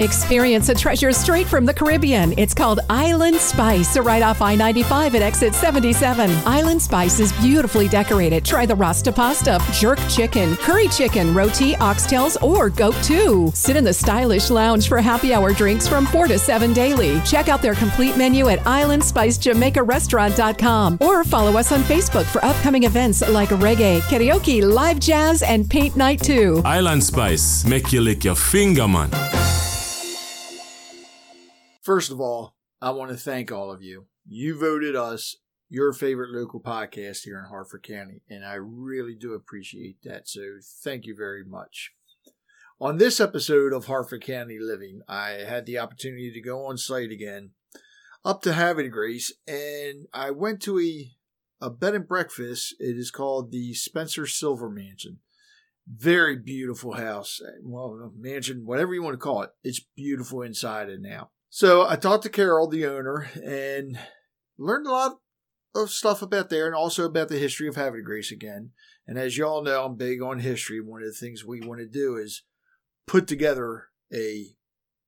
Experience a treasure straight from the Caribbean. It's called Island Spice, right off I 95 at exit 77. Island Spice is beautifully decorated. Try the Rasta pasta, jerk chicken, curry chicken, roti, oxtails, or goat too. Sit in the stylish lounge for happy hour drinks from 4 to 7 daily. Check out their complete menu at islandspicejamaicarestaurant.com or follow us on Facebook for upcoming events like reggae, karaoke, live jazz, and paint night too. Island Spice, make you lick your finger, man. First of all, I want to thank all of you. You voted us your favorite local podcast here in Harford County, and I really do appreciate that. So thank you very much. On this episode of Harford County Living, I had the opportunity to go on site again up to Havre Grace, and I went to a a bed and breakfast. It is called the Spencer Silver Mansion. Very beautiful house. Well, mansion, whatever you want to call it. It's beautiful inside and now. So I talked to Carol, the owner, and learned a lot of stuff about there and also about the history of Havre Grace again. And as you all know, I'm big on history. One of the things we want to do is put together a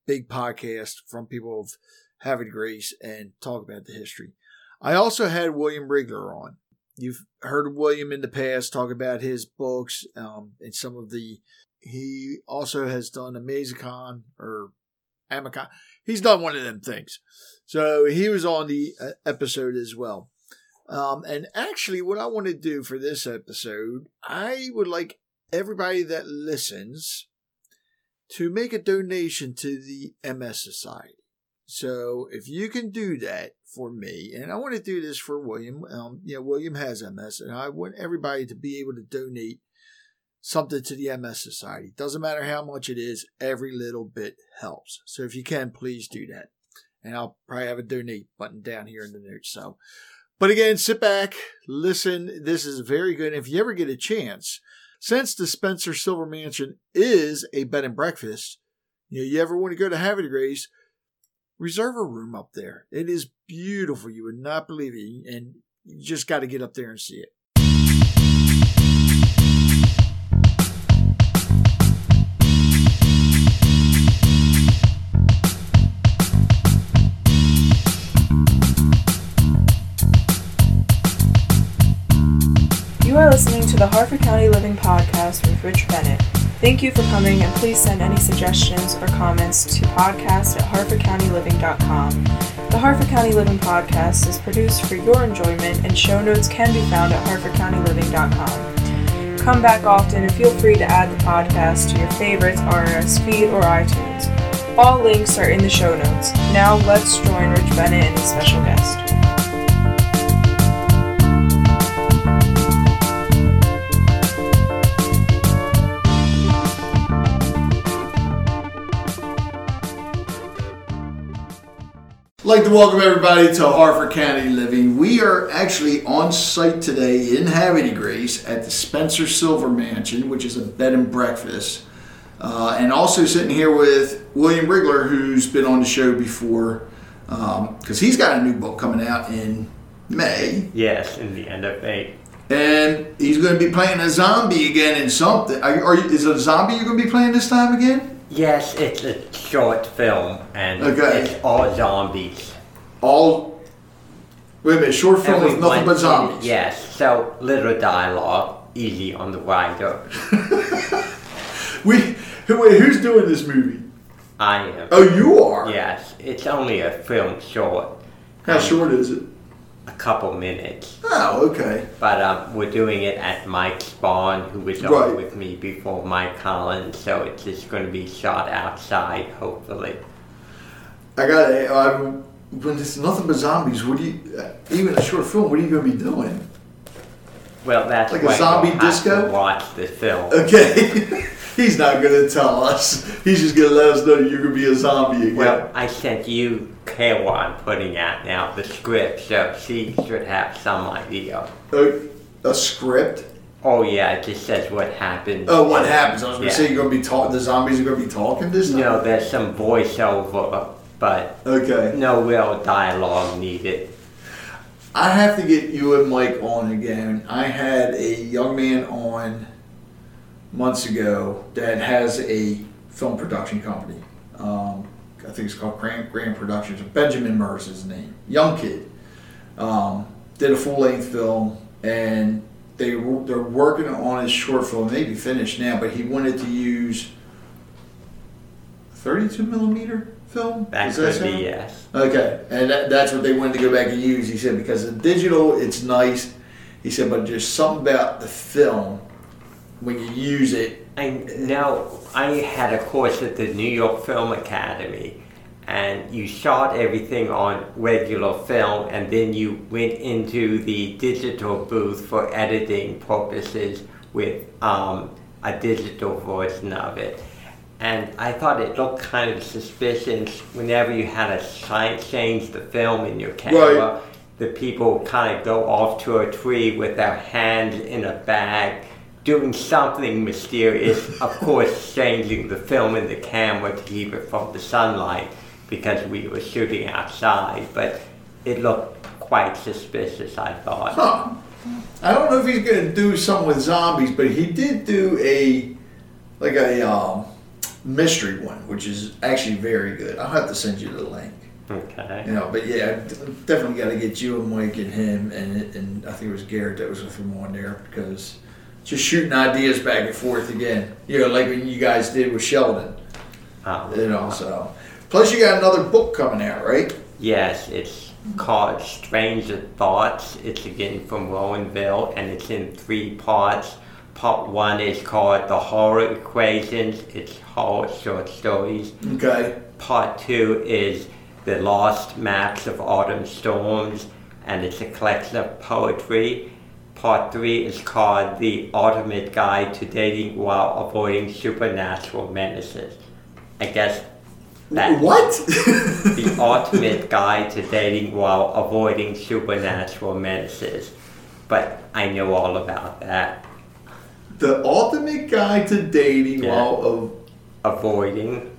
big podcast from people of Havre Grace and talk about the history. I also had William Rigler on. You've heard William in the past talk about his books um, and some of the. He also has done Amazicon or Amicon he's done one of them things. So he was on the uh, episode as well. Um, and actually, what I want to do for this episode, I would like everybody that listens to make a donation to the MS Society. So if you can do that for me, and I want to do this for William, um, you know, William has MS, and I want everybody to be able to donate something to the MS Society. Doesn't matter how much it is, every little bit helps. So if you can, please do that. And I'll probably have a donate button down here in the notes. So, but again, sit back, listen. This is very good. If you ever get a chance, since the Spencer Silver Mansion is a bed and breakfast, you know, you ever want to go to Havre Grace, reserve a room up there. It is beautiful. You would not believe it. And you just got to get up there and see it. To the Harford County Living Podcast with Rich Bennett. Thank you for coming, and please send any suggestions or comments to podcast at harfordcountyliving.com. The Harford County Living Podcast is produced for your enjoyment, and show notes can be found at harfordcountyliving.com. Come back often and feel free to add the podcast to your favorites RSS feed or iTunes. All links are in the show notes. Now let's join Rich Bennett and his special guest. I'd like to welcome everybody to Harford County Living. We are actually on site today in Havre Grace at the Spencer Silver Mansion, which is a bed and breakfast. Uh, and also sitting here with William Rigler, who's been on the show before, because he's got a new book coming out in May. Yes, in the end of May. And he's going to be playing a zombie again in something. Are, are you, is a zombie you're going to be playing this time again? Yes, it's a short film, and Okay. it's all zombies. All. Wait a minute, short film with nothing but in- zombies. Yes, so little dialogue, easy on the writer. We, wait, who's doing this movie? I am. Oh, you are? Yes, it's only a film short. How short is it? A couple minutes. Oh, okay. But um, we're doing it at Mike Spawn, who was Right. on with me before Mike Collins, so it's just going to be shot outside, hopefully. I got it. Um, when it's nothing but zombies, what do you, uh, even a short film, what are you going to be doing? Well, that's Like a zombie have disco? to watch the film. Okay. He's not going to tell us. He's just going to let us know you're going to be a zombie again. Well, I sent you care what I'm putting out now, the script, so she should have some idea. a, a script? Oh yeah, it just says what happened. Oh, what happens? I was going Yeah. to say you're going to be talking, the zombies are going to be talking this time? No, there's some voiceover, but Okay. no real dialogue needed. I have to get you and Mike on again. I had a young man on months ago that has a film production company. Um, think it's called Grand, Grand Productions. Benjamin Murs is his name. Young kid. Um, did a full length film, and they were- they're working on his short film. Maybe finished now, but he wanted to use 32 millimeter film. That could be yes. Okay, and that, that's what they wanted to go back and use. He said because the digital, it's nice. He said, but there's something about the film when you use it. I know I had a course at the New York Film Academy, and you shot everything on regular film, and then you went into the digital booth for editing purposes with um, a digital version of it. And I thought it looked kind of suspicious whenever you had to si- change the film in your camera. Right. The people kind of go off to a tree with their hands in a bag, doing something mysterious. of course, changing the film in the camera to keep it from the sunlight because we were shooting outside. But it looked quite suspicious, I thought. Huh. I don't know if he's going to do something with zombies, but he did do a like a um, mystery one, which is actually very good. I'll have to send you the link. Okay. You know, but yeah, definitely got to get you and Mike and him, and and I think it was Garrett that was with him on there because just shooting ideas back and forth again. You know, like when you guys did with Sheldon. Um, You know, so plus you got another book coming out, right? Yes, it's called Stranger Thoughts. It's again from Rowanville and it's in three parts. Part one is called The Horror Equations, it's horror short stories. Okay. Part two is The Lost Maps of Autumn Storms and it's a collection of poetry. Part three is called The Ultimate Guide to Dating While Avoiding Supernatural Menaces. I guess that What? the ultimate guide to dating while avoiding supernatural menaces. But I know all about that. the ultimate guide to dating Yeah. while of Avoiding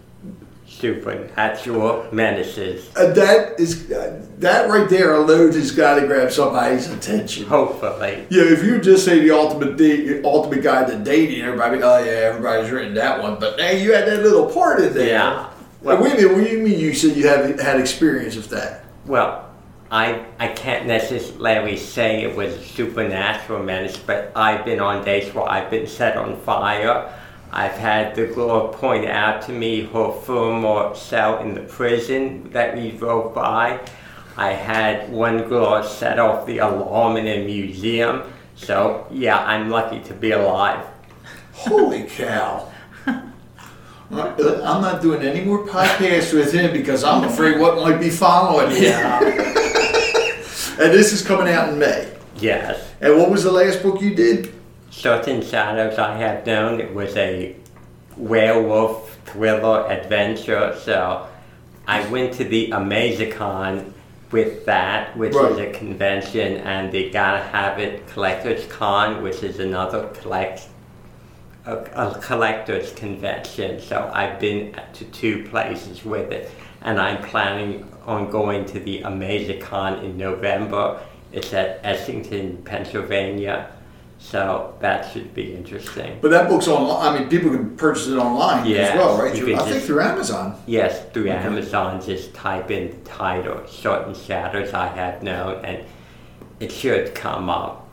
supernatural menaces. uh, that is uh, that right there alone has got to grab somebody's attention. Hopefully. Yeah, if you just say the ultimate date, ultimate guide to dating, everybody, oh yeah, everybody's written that one. But hey, you had that little part in there. Yeah. Well, wait a minute. What do you mean? You said you have had experience with that? Well, I I can't necessarily say it was a supernatural menace, but I've been on dates where I've been set on fire. I've had the girl point out to me her former cell in the prison that we drove by. I had one girl set off the alarm in a museum. So yeah, I'm lucky to be alive. Holy cow! Uh, I'm not doing any more podcasts with him because I'm afraid what might be following him. and this is coming out in May. Yes. And what was the last book you did? Certain Shadows I Have Known. It was a werewolf thriller adventure. So I went to the Amazicon with that, which is a convention, and the Gotta Have It Collectors Con, which is another collect a, a collectors convention. So I've been to two places with it, and I'm planning on going to the Amazicon in November. It's at Essington, Pennsylvania. So that should be interesting. But that book's online. I mean, people can purchase it online Yes, as well, right? Through- I think through Amazon. Yes, through Okay. Amazon, just type in the title, Certain Shadows, I Have Known, and it should come up.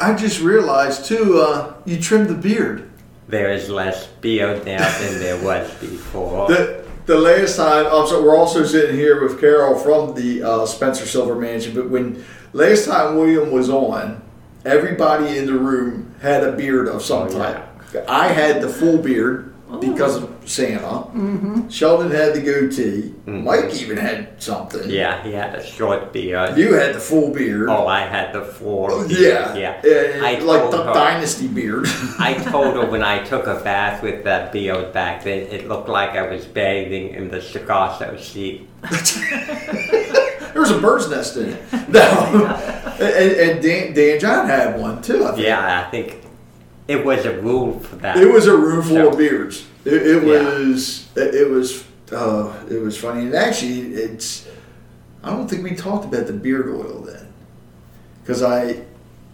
I just realized too. Uh, you trimmed the beard. There is less beard now than there was before. The the last time, I'm sorry, we're also sitting here with Carol from the uh, Spencer Silver Mansion. But when last time William was on, everybody in the room had a beard of some Oh, yeah. type. I had the full beard because oh. Of Santa. Sheldon had the goatee. Mike even had something. Mm-hmm. Yeah, he had a short beard. You had the full beard. Oh, I had the four. Oh, beard, yeah, yeah. I like the her- dynasty beard. I told her when I took a bath with that beard back then, it looked like I was bathing in the Chicago Sea. there was a bird's nest in it. No, and, and Dan, Dan John had one too. I think. Yeah, I think it was a rule for that. It was a room full So- of beards. It, it Yeah. was. It, it was. Uh, it was funny, and actually, it's. I don't think we talked about the beard oil then, because I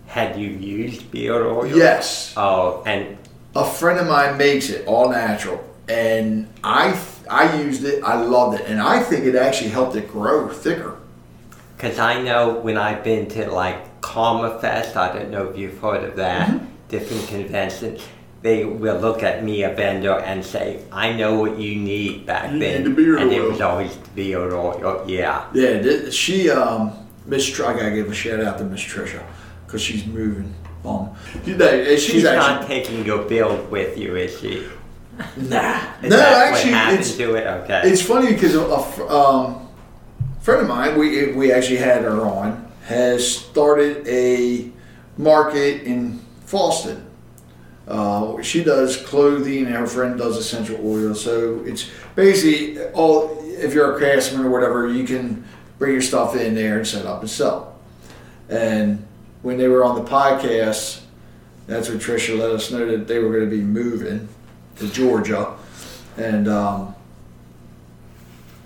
Had you used beard oil? yes, Oh, and a friend of mine makes it all natural, and I I used it. I loved it, and I think it actually helped it grow thicker. Because I know when I've been to like Karma Fest, I don't know if you've heard of that, Mm-hmm. different conventions, they will look at me, a vendor, and say, I know what you need back You then. need the beard and it oil." was always the beard oil, yeah. Yeah, she, um, Miss, Tr- I gotta give a shout out to Miss Trisha because she's moving. Um, you know, she's, She's actually not taking your build with you, is she? nah. Is no, actually, it's it? Okay. it's funny because a, a um, friend of mine, we we actually had her on, has started a market in Fallston. Uh, she does clothing, and her friend does essential oil. So it's basically all. If you're a craftsman or whatever, you can bring your stuff in there and set up and sell. And when they were on the podcast, that's when Trisha let us know that they were going to be moving to Georgia, and um,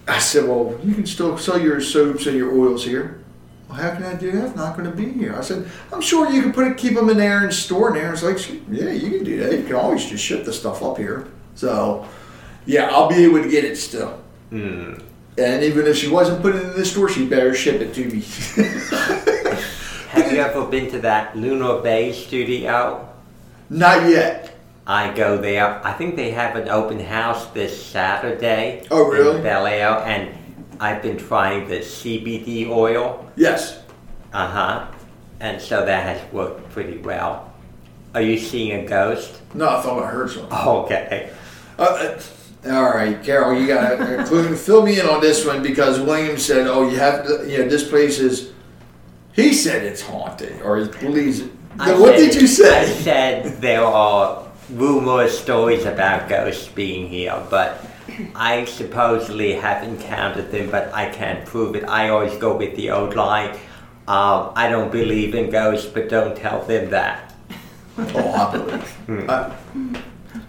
I said, "Well, you can still sell your soaps and your oils here." Well, how can I do that? I'm not going to be here. I said, "I'm sure you can put it, keep them in there and store in there." It's like, "Yeah, you can do that. You can always just ship the stuff up here." So, yeah, I'll be able to get it still. Hmm. And even if she wasn't putting it in the store, she better ship it to me. Have you ever been to that Lunar Bay studio? not yet. I go there. I think they have an open house this Saturday. Oh, really? In Bel Air, and I've been trying the CBD oil. Yes. Uh huh. And so that has worked pretty well. Are you seeing a ghost? No, I thought I heard something. Okay. Uh, uh, all right, Carol, you got to fill me in on this one because William said, "Oh, you have to, you know, this place is." He said it's haunted, or he believes it. Now, what said- did you say? I said there are rumors, stories about ghosts being here, but I supposedly have encountered them, but I can't prove it. I always go with the old line. Um, I don't believe in ghosts, but don't tell them that. Oh, I believe. Uh,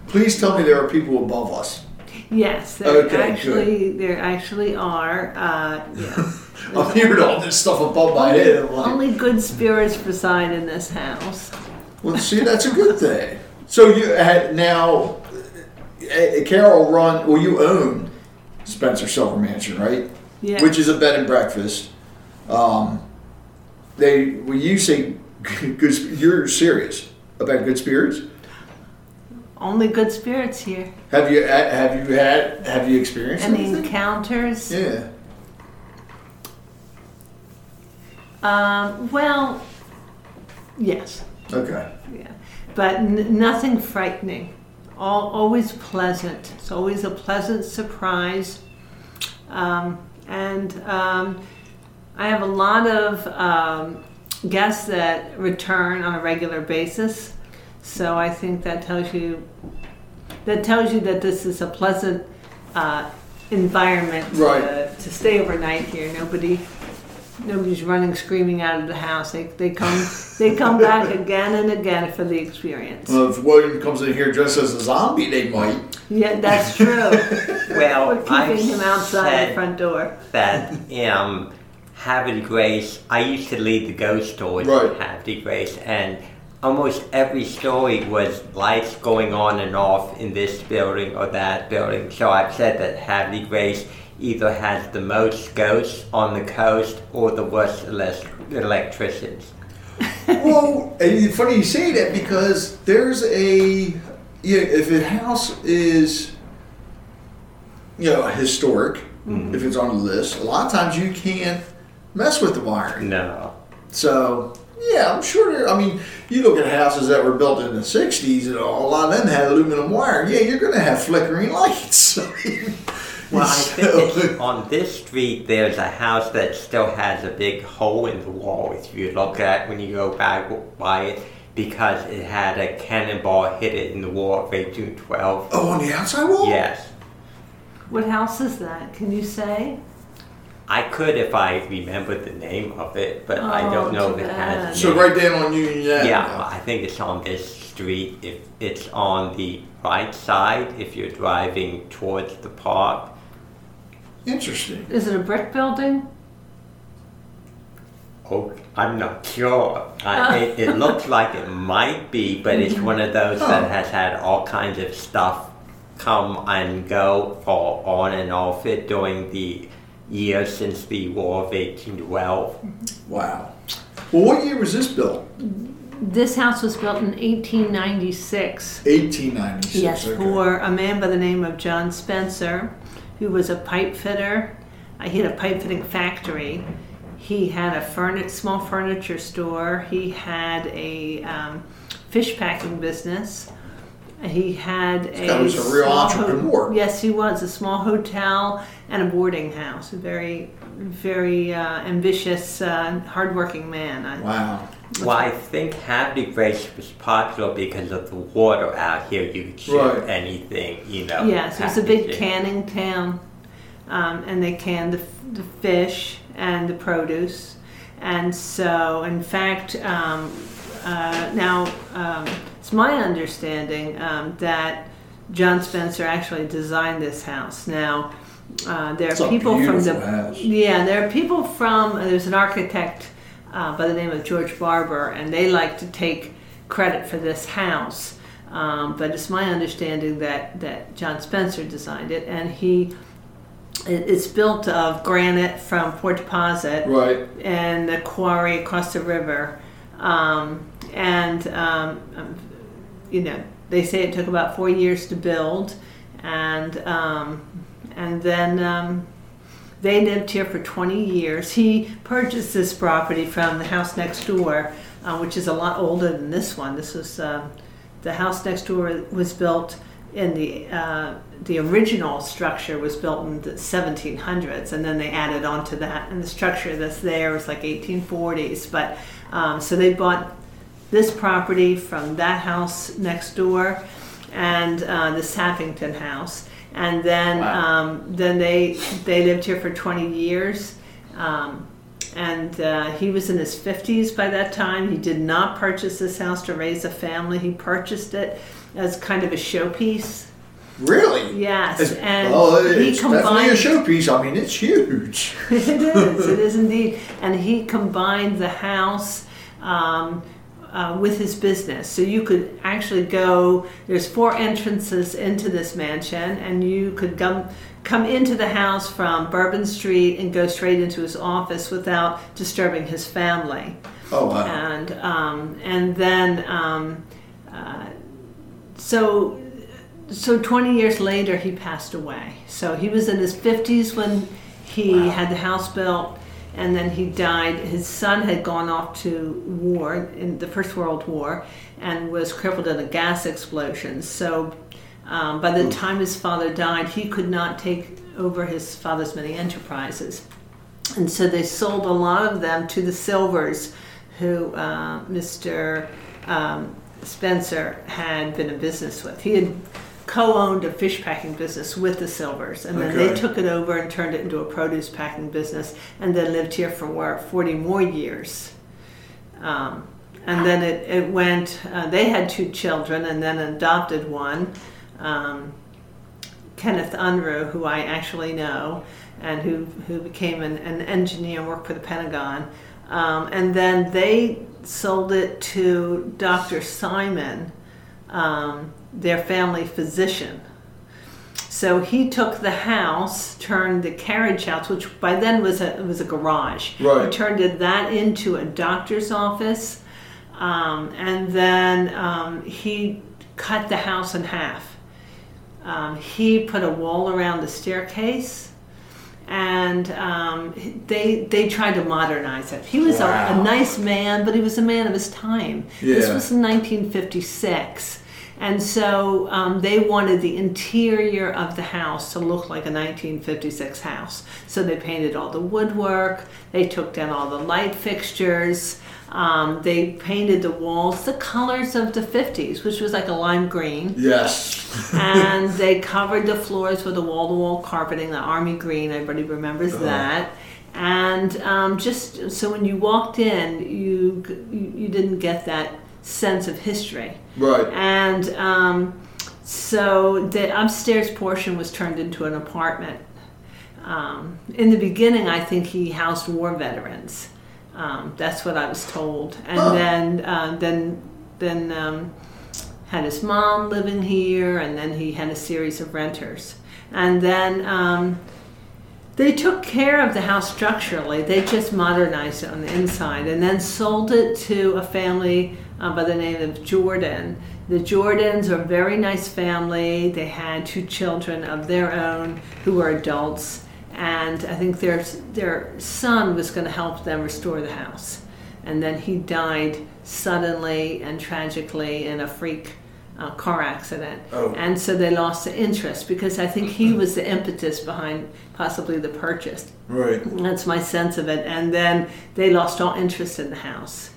please tell me there are people above us. Yes, there Okay, actually there actually are. Uh, yeah. I'm hearing all this stuff above my head. Like, Only good spirits reside in this house. well, see, that's a good thing. So you had now, uh, Carol run. Well, you own Spencer Silver Mansion, right? Yeah. which is a bed and breakfast. Um, they when you say good, you're serious about good spirits. Only good spirits here. Have you have you had have you experienced Any anything? encounters? Yeah. Um, well, yes, Okay. yeah, but n- nothing frightening. All, always pleasant. It's always a pleasant surprise. Um, and um, I have a lot of um, guests that return on a regular basis. So I think that tells you that tells you that this is a pleasant uh, environment Right. to, to stay overnight here. Nobody nobody's running screaming out of the house. They, they come they come back again and again for the experience. Well, if William comes in here dressed as a zombie, they might. Yeah, that's true. Well, We're I've keeping him outside said the front door. that um, Havre de Grace, I used to lead the ghost stories Right. at Havre de Grace, and almost every story was lights going on and off in this building or that building. So I've said that Havre de Grace either has the most ghosts on the coast or the worst elec- electricians. well, and it's funny you say that because there's a yeah. If a house is you know historic, mm-hmm. if it's on the list, a lot of times you can't mess with the wiring. No. So yeah, I'm sure. I mean, you look at houses that were built in the '60s, and all, a lot of them had aluminum wire. Yeah, you're going to have flickering lights. Well, I think So- on this street there's a house that still has a big hole in the wall if you look at when you go back by it because it had a cannonball hit it in the wall of 1812. oh, on the outside wall. Yes. What house is that? Can you say? I could if I remembered the name of it, but I Oh, don't know if it bad. has. So name. right down on Union Avenue. Yeah, I think it's on this street. If it's on the right side, if you're driving towards the park, Interesting. Is it a brick building? Oh, I'm not sure. I, uh, it, it looks like it might be, but it's mm-hmm. one of those that has had all kinds of stuff come and go for on and off it during the years since the War of 1812. Mm-hmm. Wow. Well, what year was this built? This house was built in 1896. 1896. Yes, okay. for a man by the name of John Spencer, who was a pipe fitter. Uh, He had a pipe fitting factory. He had a furni- small furniture store. He had a um, fish packing business. He had a. was a real entrepreneur. yes, he was a small hotel and a boarding house. A very, very uh, ambitious, uh, hardworking man. I- Wow. Well, I think Havre Grace was popular because of the water out here. You could ship Right. anything, you know. Yeah, so it's a big package canning town, um, and they can the, the fish and the produce. And so, in fact, um, uh, now um, it's my understanding um, that John Spencer actually designed this house. Now, uh, there It's are a people from the house. yeah, there are people from there's an architect uh, by the name of George Barber, and they like to take credit for this house. Um, but it's my understanding that that John Spencer designed it, and he it's built of granite from Port Deposit Right. and the quarry across the river. Um, and, um, um, you know, they say it took about four years to build. And, um, and then um, they lived here for 20 years. He purchased this property from the house next door, uh, which is a lot older than this one. This was um, the house next door was built in the uh, the original structure was built in the 1700s, and then they added on to that. And the structure that's there was like 1840s. But um, so they bought this property from that house next door, and uh, the Sappington house, and then um, then they they lived here for 20 years. Um, and uh, he was in his 50s by that time. He did not purchase this house to raise a family. He purchased it as kind of a showpiece. Really? Yes, It's, and well, he definitely a showpiece. I mean, it's huge. it is. It is indeed. And he combined the house um, uh, with his business. So you could actually go. There's four entrances into this mansion, and you could come come into the house from Bourbon Street and go straight into his office without disturbing his family. Oh, wow. And um, and then um, uh, so so 20 years later he passed away so he was in his 50s when he had the house built and then he died his son had gone off to war in the first world war and was crippled in a gas explosion so um, by the time his father died he could not take over his father's many enterprises and so they sold a lot of them to the Silvers, who uh, Mr. Um, Spencer had been in business with. He had co-owned a fish packing business with the Silvers, and then they took it over and turned it into a produce packing business, and then lived here for 40 more years. Um, and then it, it went, uh, they had two children and then adopted one. Um, Kenneth Unruh, who I actually know, and who, who became an, an engineer and worked for the Pentagon. Um, and then they sold it to Dr. Simon, um, their family physician. So he took the house, turned the carriage house, which by then was a was a garage. Right. He turned it, that into a doctor's office, um, and then um, he cut the house in half. Um, he put a wall around the staircase, and um, they they tried to modernize it. He was a, Wow. a nice man, but he was a man of his time. Yeah. This was in 1956. And so um, they wanted the interior of the house to look like a 1956 house. So they painted all the woodwork, they took down all the light fixtures, um, they painted the walls the colors of the 50s, which was like a lime green Yes. and they covered the floors with a wall-to-wall carpeting, the army green. Everybody remembers Uh-huh. that. And um, just so when you walked in, you you you didn't get that sense of history. Right. And um, so the upstairs portion was turned into an apartment. Um, in the beginning, I think he housed war veterans. Um, that's what I was told. And then, uh, then, then um, had his mom living here, and then he had a series of renters. And then um, they took care of the house structurally. They just modernized it on the inside and then sold it to a family uh, by the name of Jordan. The Jordans are a very nice family. They had two children of their own who were adults, and I think their their son was going to help them restore the house. And then he died suddenly and tragically in a freak uh, car accident. Oh. And so they lost the interest because I think he was the impetus behind possibly the purchase. Right. That's my sense of it. And then they lost all interest in the house.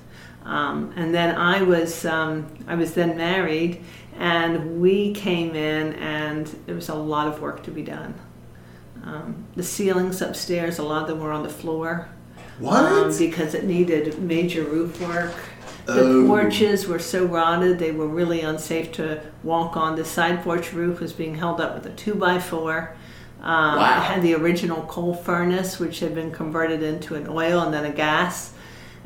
Um, and then I was um, I was then married, and we came in, and there was a lot of work to be done. Um, the ceilings upstairs, a lot of them were on the floor What? um, because it needed major roof work. The Oh. porches were so rotted they were really unsafe to walk on. The side porch roof was being held up with a two by four. Um, Wow. It had the original coal furnace, which had been converted into an oil and then a gas.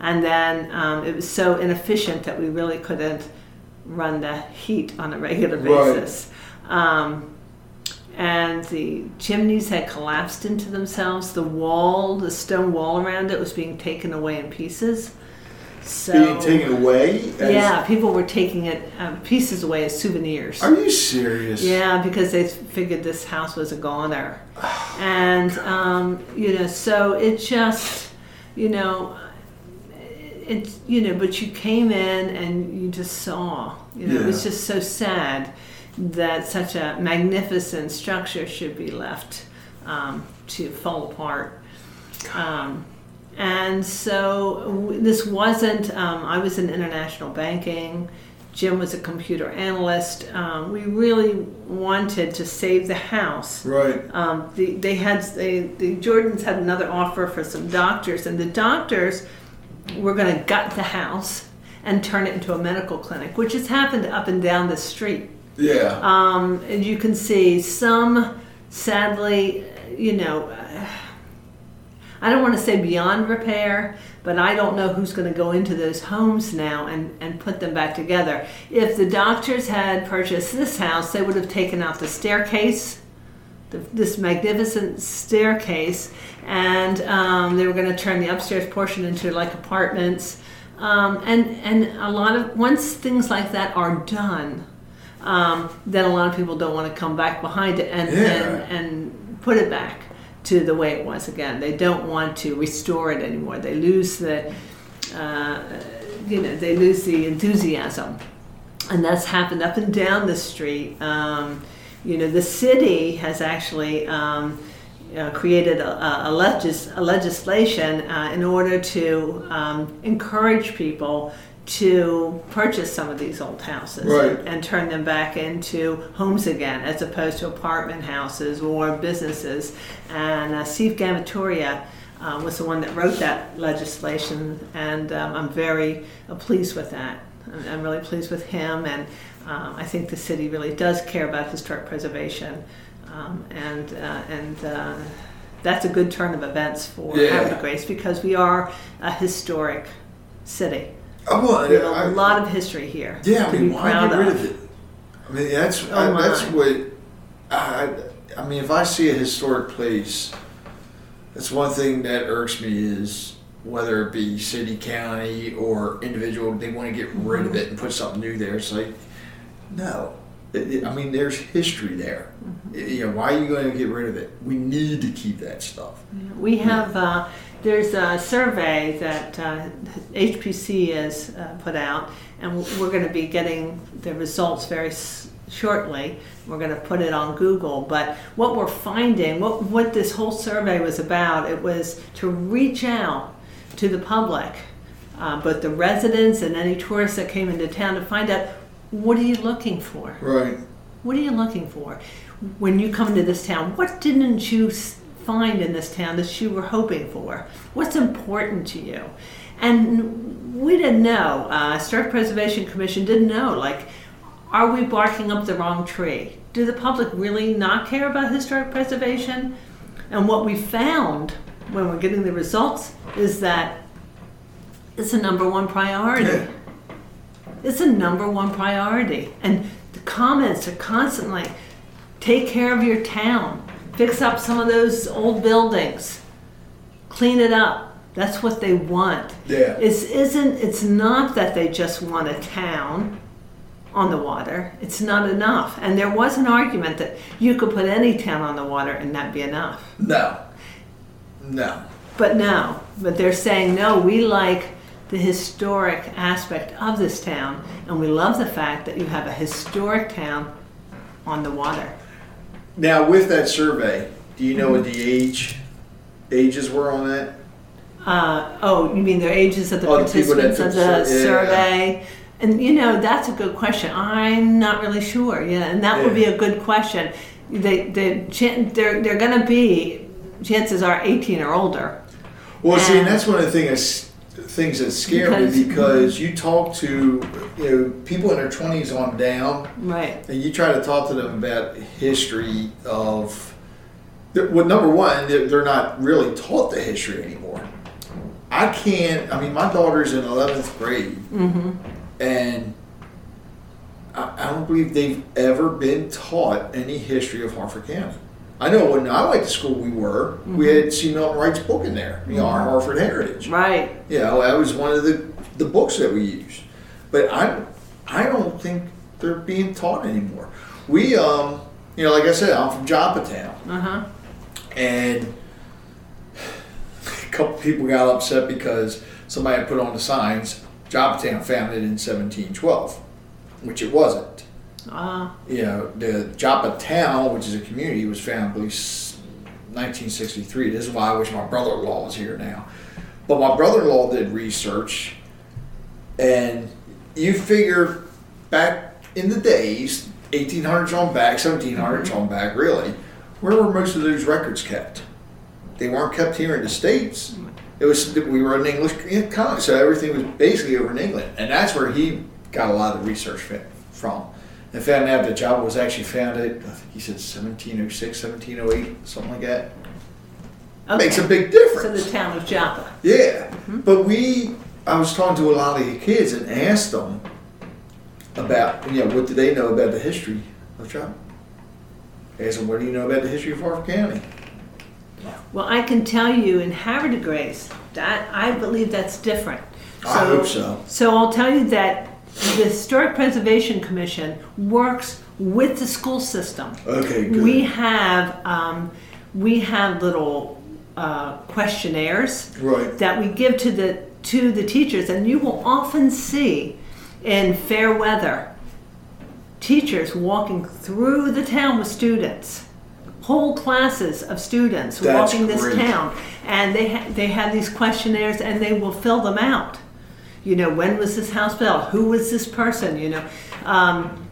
And then um, it was so inefficient that we really couldn't run the heat on a regular Right. basis. Um, and the chimneys had collapsed into themselves. The wall, the stone wall around it, was being taken away in pieces. So Being taken away? yeah, people were taking it um, pieces away as souvenirs. Are you serious? Yeah, because they figured this house was a goner. And, um, you know, so it just, you know, it's, you know, but you came in and you just saw, you know, it was just so sad that such a magnificent structure should be left um, to fall apart. Um, and so w- this wasn't, um, I was in international banking. Jim was a computer analyst. Um, we really wanted to save the house. Right. Um, the, they had they, the Jordans had another offer for some doctors, and the doctors were going to gut the house and turn it into a medical clinic, which has happened up and down the street. Yeah. Um, and you can see some, sadly, you know, I don't want to say beyond repair, but I don't know who's going to go into those homes now and, and put them back together. If the doctors had purchased this house, they would have taken out the staircase, the, this magnificent staircase, and um, they were going to turn the upstairs portion into like apartments. Um, and and a lot of once things like that are done, um, then a lot of people don't want to come back behind it and, Yeah. and and put it back to the way it was again. They don't want to restore it anymore. They lose the uh, you know they lose the enthusiasm, and that's happened up and down the street. Um, you know the city has actually. Um, uh, created a, a, legis- a legislation uh, in order to um, encourage people to purchase some of these old houses Right. and, and turn them back into homes again as opposed to apartment houses or businesses. And uh, Steve Gamatoria uh, was the one that wrote that legislation, and um, I'm very uh, pleased with that. I'm, I'm really pleased with him, and um, I think the city really does care about historic preservation. Um, and uh, and uh, that's a good turn of events for Yeah. Havre Grace because we are a historic city. I want. We have I- a lot of history here. Yeah, I mean, why get rid of. of it? I mean, that's Oh, I, that's what. I, I mean, if I see a historic place, that's one thing that irks me is whether it be city, county, or individual, they want to get rid of it and put something new there. It's like, no. It- it- I mean, there's history there. You know, why are you going to get rid of it? We need to keep that stuff. We have, uh, there's a survey that uh, HPC has uh, put out, and we're going to be getting the results very s- shortly. We're going to put it on Google. But what we're finding, what, what this whole survey was about, it was to reach out to the public, uh, both the residents and any tourists that came into town, to find out what are you looking for? Right. What are you looking for when you come into this town? What didn't you find in this town that you were hoping for? What's important to you? And we didn't know. Uh, Historic Preservation Commission didn't know. Like, are we barking up the wrong tree? Do the public really not care about historic preservation? And what we found when we're getting the results is that it's the number one priority. It's a number one priority. And the comments are constantly take care of your town, fix up some of those old buildings, clean it up. That's what they want. Yeah. It's isn't it's not that they just want a town on the water. It's not enough. And there was an argument that you could put any town on the water and that be enough. No. No. But no, but they're saying no, we like the historic aspect of this town and we love the fact that you have a historic town on the water. Now, with that survey, do you know what the age ages were on that? Uh, oh, you mean their ages of the Oh, the people that participants of the sur- yeah. survey? And you know, that's a good question. I'm not really sure. Yeah, and that would be a good question. They, they, chan- they're, they're going to be, chances are 18 or older. Well, see, And- that's one of the things things that scare Because- me because you talk to you know people in their twenties on down, Right. and you try to talk to them about history of. Well, number one, they're they're not really taught the history anymore. I can't. I mean, my daughter's in eleventh grade, mm-hmm. and I, I don't believe they've ever been taught any history of Harford County. I know when I went to school, we were. We had C. Milton Wright's book in there, you know, our Harford Heritage. Right. You know, that was one of the, the books that we used. But I, I don't think they're being taught anymore. We, um, you know, like I said, I'm from Joppatown, Uh huh. and a couple people got upset because somebody had put on the signs, Joppatown founded in 1712, which it wasn't. Uh, You know, the Joppa town, which is a community, was founded, I believe, 1963. This is why I wish my brother-in-law was here now. But my brother-in-law did research, and you figure back in the days, 1800s on back, 1700s on back, really, where were most of those records kept? They weren't kept here in the states. It was we were an English colony, so everything was basically over in England, and that's where he got a lot of the research from. And found out that Joppa was actually founded, I think he said 1706, 1708, something like that. okay. Makes a big difference. So the town of Joppa. Yeah, mm-hmm. but we, I was talking to a lot of the kids and asked them about, you know, what do they know about the history of Joppa? Asked them, what do you know about the history of Harford County? Well, I can tell you in de Grace that I believe that's different. I hope so. So I'll tell you that the Historic Preservation Commission works with the school system. Okay, good. We have um, we have little uh, questionnaires Right. that we give to the to the teachers, and you will often see in fair weather teachers walking through the town with students, whole classes of students That's walking this great. town, and they ha- they have these questionnaires and they will fill them out. You know, when was this house built? Who was this person? You know, um,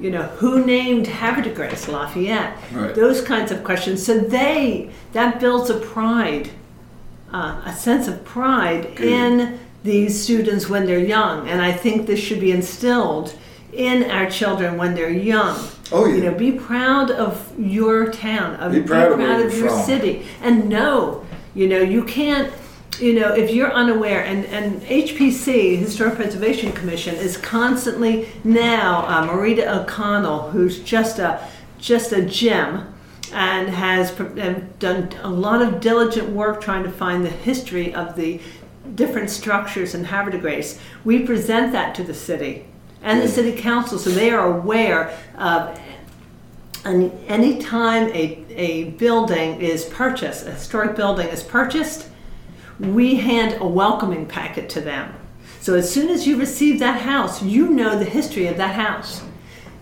you know, who named Havre de Grace Lafayette? Right. Those kinds of questions. So they that builds a pride, uh, a sense of pride Good. in these students when they're young, and I think this should be instilled in our children when they're young. Oh, yeah. You know, be proud of your town, of, Be proud of where of you're your from. city, and know, you know, you can't. You know, if you're unaware, and, and HPC, Historic Preservation Commission, is constantly now uh, Marita O'Connell, who's just a just a gem, and has and done a lot of diligent work trying to find the history of the different structures in Havre de Grace. We present that to the city and the city council, so they are aware of and anytime a, a building is purchased, a historic building is purchased, we hand a welcoming packet to them. So as soon as you receive that house, you know the history of that house.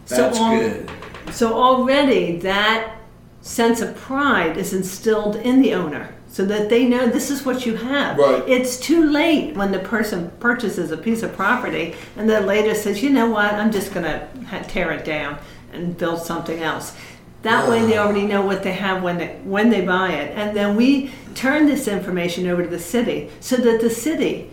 That's al- good. So already that sense of pride is instilled in the owner so that they know this is what you have. Right. It's too late when the person purchases a piece of property and then later says, you know what, I'm just going to tear it down and build something else. That way they already know what they have when they, when they buy it. And then we turn this information over to the city so that the city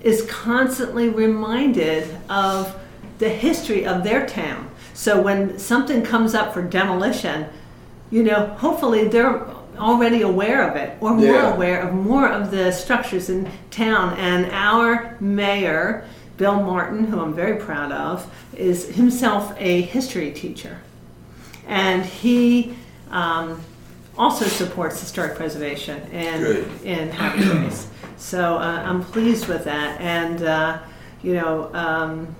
is constantly reminded of the history of their town. So when something comes up for demolition, you know, hopefully they're already aware of it or more Yeah. aware of more of the structures in town. And our mayor, Bill Martin, who I'm very proud of, is himself a history teacher. And he um, also supports historic preservation in, Good. in Happy Grace. So uh, I'm pleased with that. And, uh, you know, um,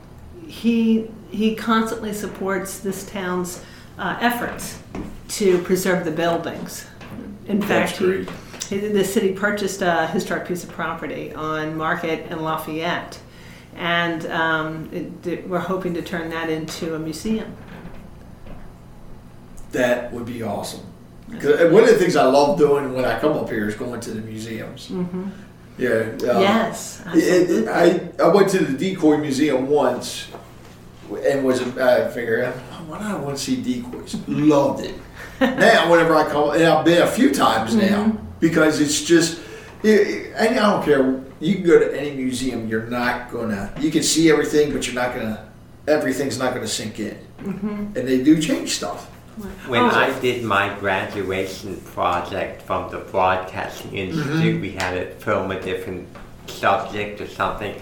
he, he constantly supports this town's uh, efforts to preserve the buildings. In That's fact, he, he- the city purchased a historic piece of property on Market and Lafayette, and um, it, it- we're hoping to turn that into a museum. That would be awesome. 'Cause one of the things I love doing when I come up here is going to the museums. Mm-hmm. Yeah. uh, yes, It, I, I went to the decoy museum once and was I figured why do I want to see decoys? Loved it. now whenever I come and I've been a few times now because it's just it, and I don't care. You can go to any museum. You're not gonna. You can see everything, but you're not gonna. Everything's not gonna sink in. And they do change stuff. When Oh. I did my graduation project from the Broadcasting Institute, mm-hmm. we had to film a different subject or something.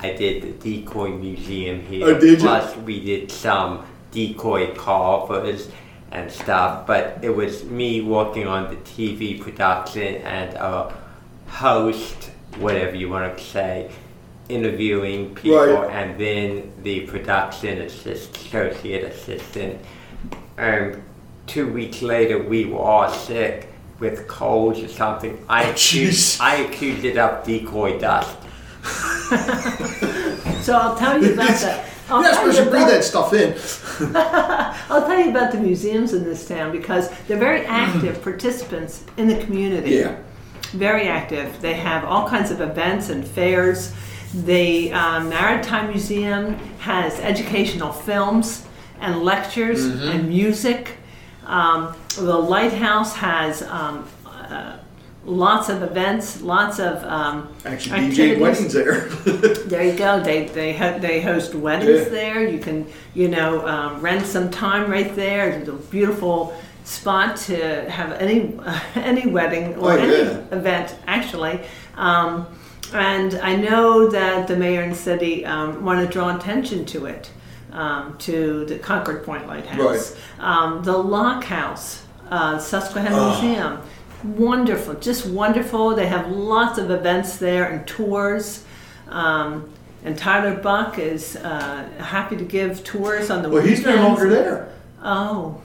I did the decoy museum here. Oh, did you? Plus, we did some decoy carvers and stuff. But it was me working on the TV production and a host, whatever you want to say, interviewing people, Right. and then the production assist, associate assistant. And two weeks later, we were all sick with colds or something. I Oh, accused. I accused it of decoy dust. so I'll tell you about that. I'll You're not supposed to breathe that stuff in. I'll tell you about the museums in this town because they're very active participants in the community. Yeah. Very active. They have all kinds of events and fairs. The um, Maritime Museum has educational films and lectures Mm-hmm. and music. Um, the Lighthouse has um, uh, lots of events, lots of um, Actually, DJ weddings there. There you go. They they ho- they host weddings Yeah. there. You can you know um, rent some time right there. It's a beautiful spot to have any any wedding or Oh, any yeah. event actually. Um, and I know that the mayor and city um, want to draw attention to it, um, to the Concord Point Lighthouse, um, the Lock House, uh, Susquehanna Oh. Museum. Wonderful, just wonderful. They have lots of events there and tours. Um, and Tyler Buck is uh, happy to give tours on the well, he's no longer there. Oh,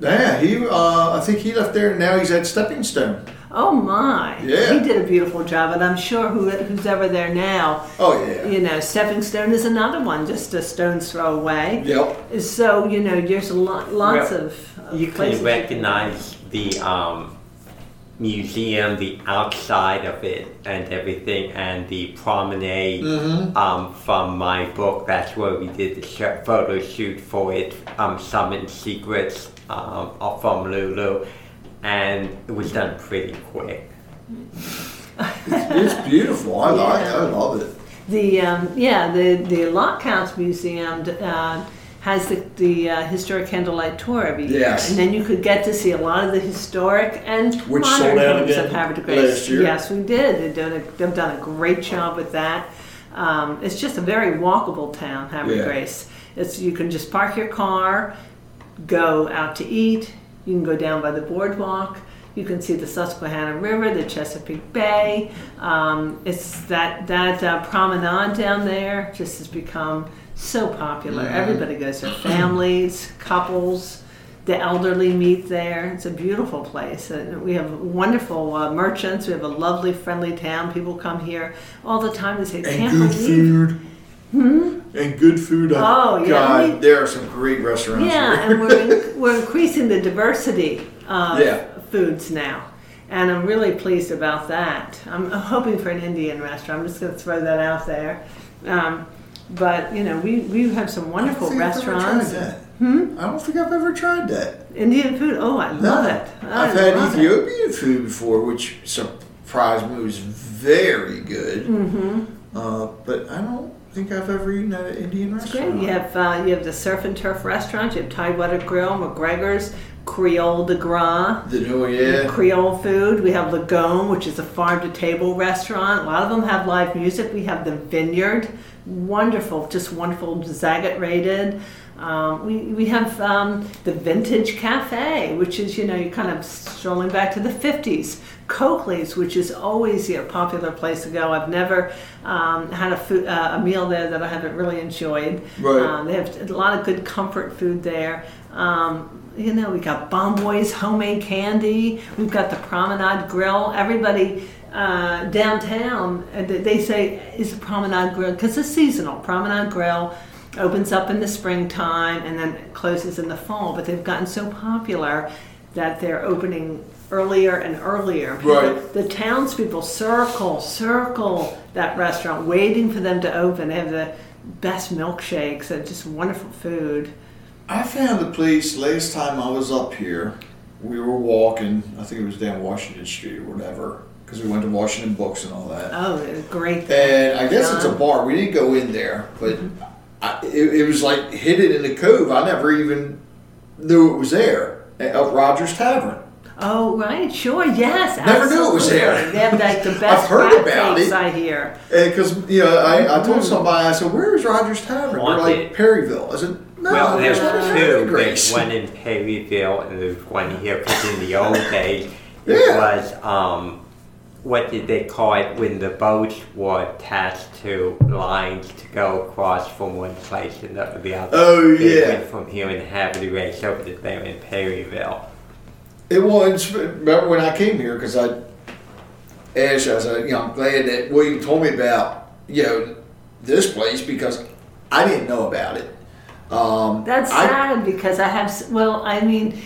Yeah, he. Uh, I think he left there. and Now he's at Stepping Stone. Oh my! Yeah. he did a beautiful job, and I'm sure who, who's ever there now. Oh yeah. You know, Stepping Stone is another one, just a stone's throw away. Yep. So you know, there's a lot, lots Well, of, of You can recognize the um, museum, the outside of it, and everything, and the promenade um, from my book. That's where we did the sh- photo shoot for it, um, Summit Secrets um, from Lulu, and it was done pretty quick. It's beautiful. I like. Yeah. I love it. The um, yeah, the the Lockhouse Museum uh, has the the uh, historic candlelight tour every year, Yes. and then you could get to see a lot of the historic and Which modern sold out homes again of Havre de Grace. last year. Yes, we did. They've done a, they've done a great job with that. Um, it's just a very walkable town, Havre de Yeah. Grace. It's you can just park your car, go out to eat. You can go down by the boardwalk. You can see the Susquehanna River, the Chesapeake Bay. Um, it's that that uh, promenade down there just has become so popular. Everybody goes there, families, couples, the elderly meet there. It's a beautiful place. And we have wonderful uh, merchants. We have a lovely, friendly town. People come here all the time They say, And "Can't believe." food. And good food. Oh, yeah, God, we- there are some great restaurants. Yeah, and we're, in, we're increasing the diversity of Yeah. foods now. And I'm really pleased about that. I'm hoping for an Indian restaurant. I'm just going to throw that out there. Um, but, you know, we, we have some wonderful don't I've ever restaurants. Hmm? I don't think I've ever tried that. Indian food, oh, I love it. I I've had love it. Ethiopian food before, which surprised me was very good. Mm-hmm. Uh, but I don't think I've ever eaten at an Indian Great. restaurant. You have uh, you have the Surf and Turf restaurant. You have Tidewater Grill, McGregor's, Creole de Gras. The new yeah. Creole food. We have Lagone, which is a farm to table restaurant. A lot of them have live music. We have the Vineyard, wonderful, just wonderful, Zagat rated. Um, we, we have um, the Vintage Cafe, which is, you know, you're kind of strolling back to the 50s. Coakley's, which is always a popular place to go. I've never um, had a, food, uh, a meal there that I haven't really enjoyed. Right. Um, they have a lot of good comfort food there. Um, you know, we got Bomboy's homemade candy. We've got the Promenade Grill. Everybody uh, downtown, uh, they they say is a Promenade Grill because it's seasonal. Promenade Grill opens up in the springtime and then closes in the fall. But they've gotten so popular that they're opening earlier and earlier. People- Right. The townspeople circle, circle that restaurant, waiting for them to open. They have the best milkshakes and just wonderful food. I found a place last time I was up here. We were walking. I think it was down Washington Street or whatever, because we went to Washington Books and all that. Oh, great. And I guess it's a bar. We didn't go in there, but mm-hmm. I, it, it was like hidden in the cove. I never even knew it was there at Rogers Tavern. Oh, right, sure, yes. Never knew it was there. absolutely. They have like the best heard crab about cakes, it. I hear. Because you know, I, I Mm-hmm. told somebody, I said, "Where is Rogers Tavern?" They're like Haunted. Perryville. I said, "No, Well, there's there's one in two. There's one in Perryville and there's one here. Because in the old days, Yeah. it was um, what did they call it when the boats were attached to lines to go across from one place to the, the other. Oh, They yeah. went from here in Havre de Grace over to there in Perryville. It was. Remember when I came here? Because I asked, I said, you know, I'm glad that William told me about you know this place because I didn't know about it. Um, That's I- sad because I have, well, I mean,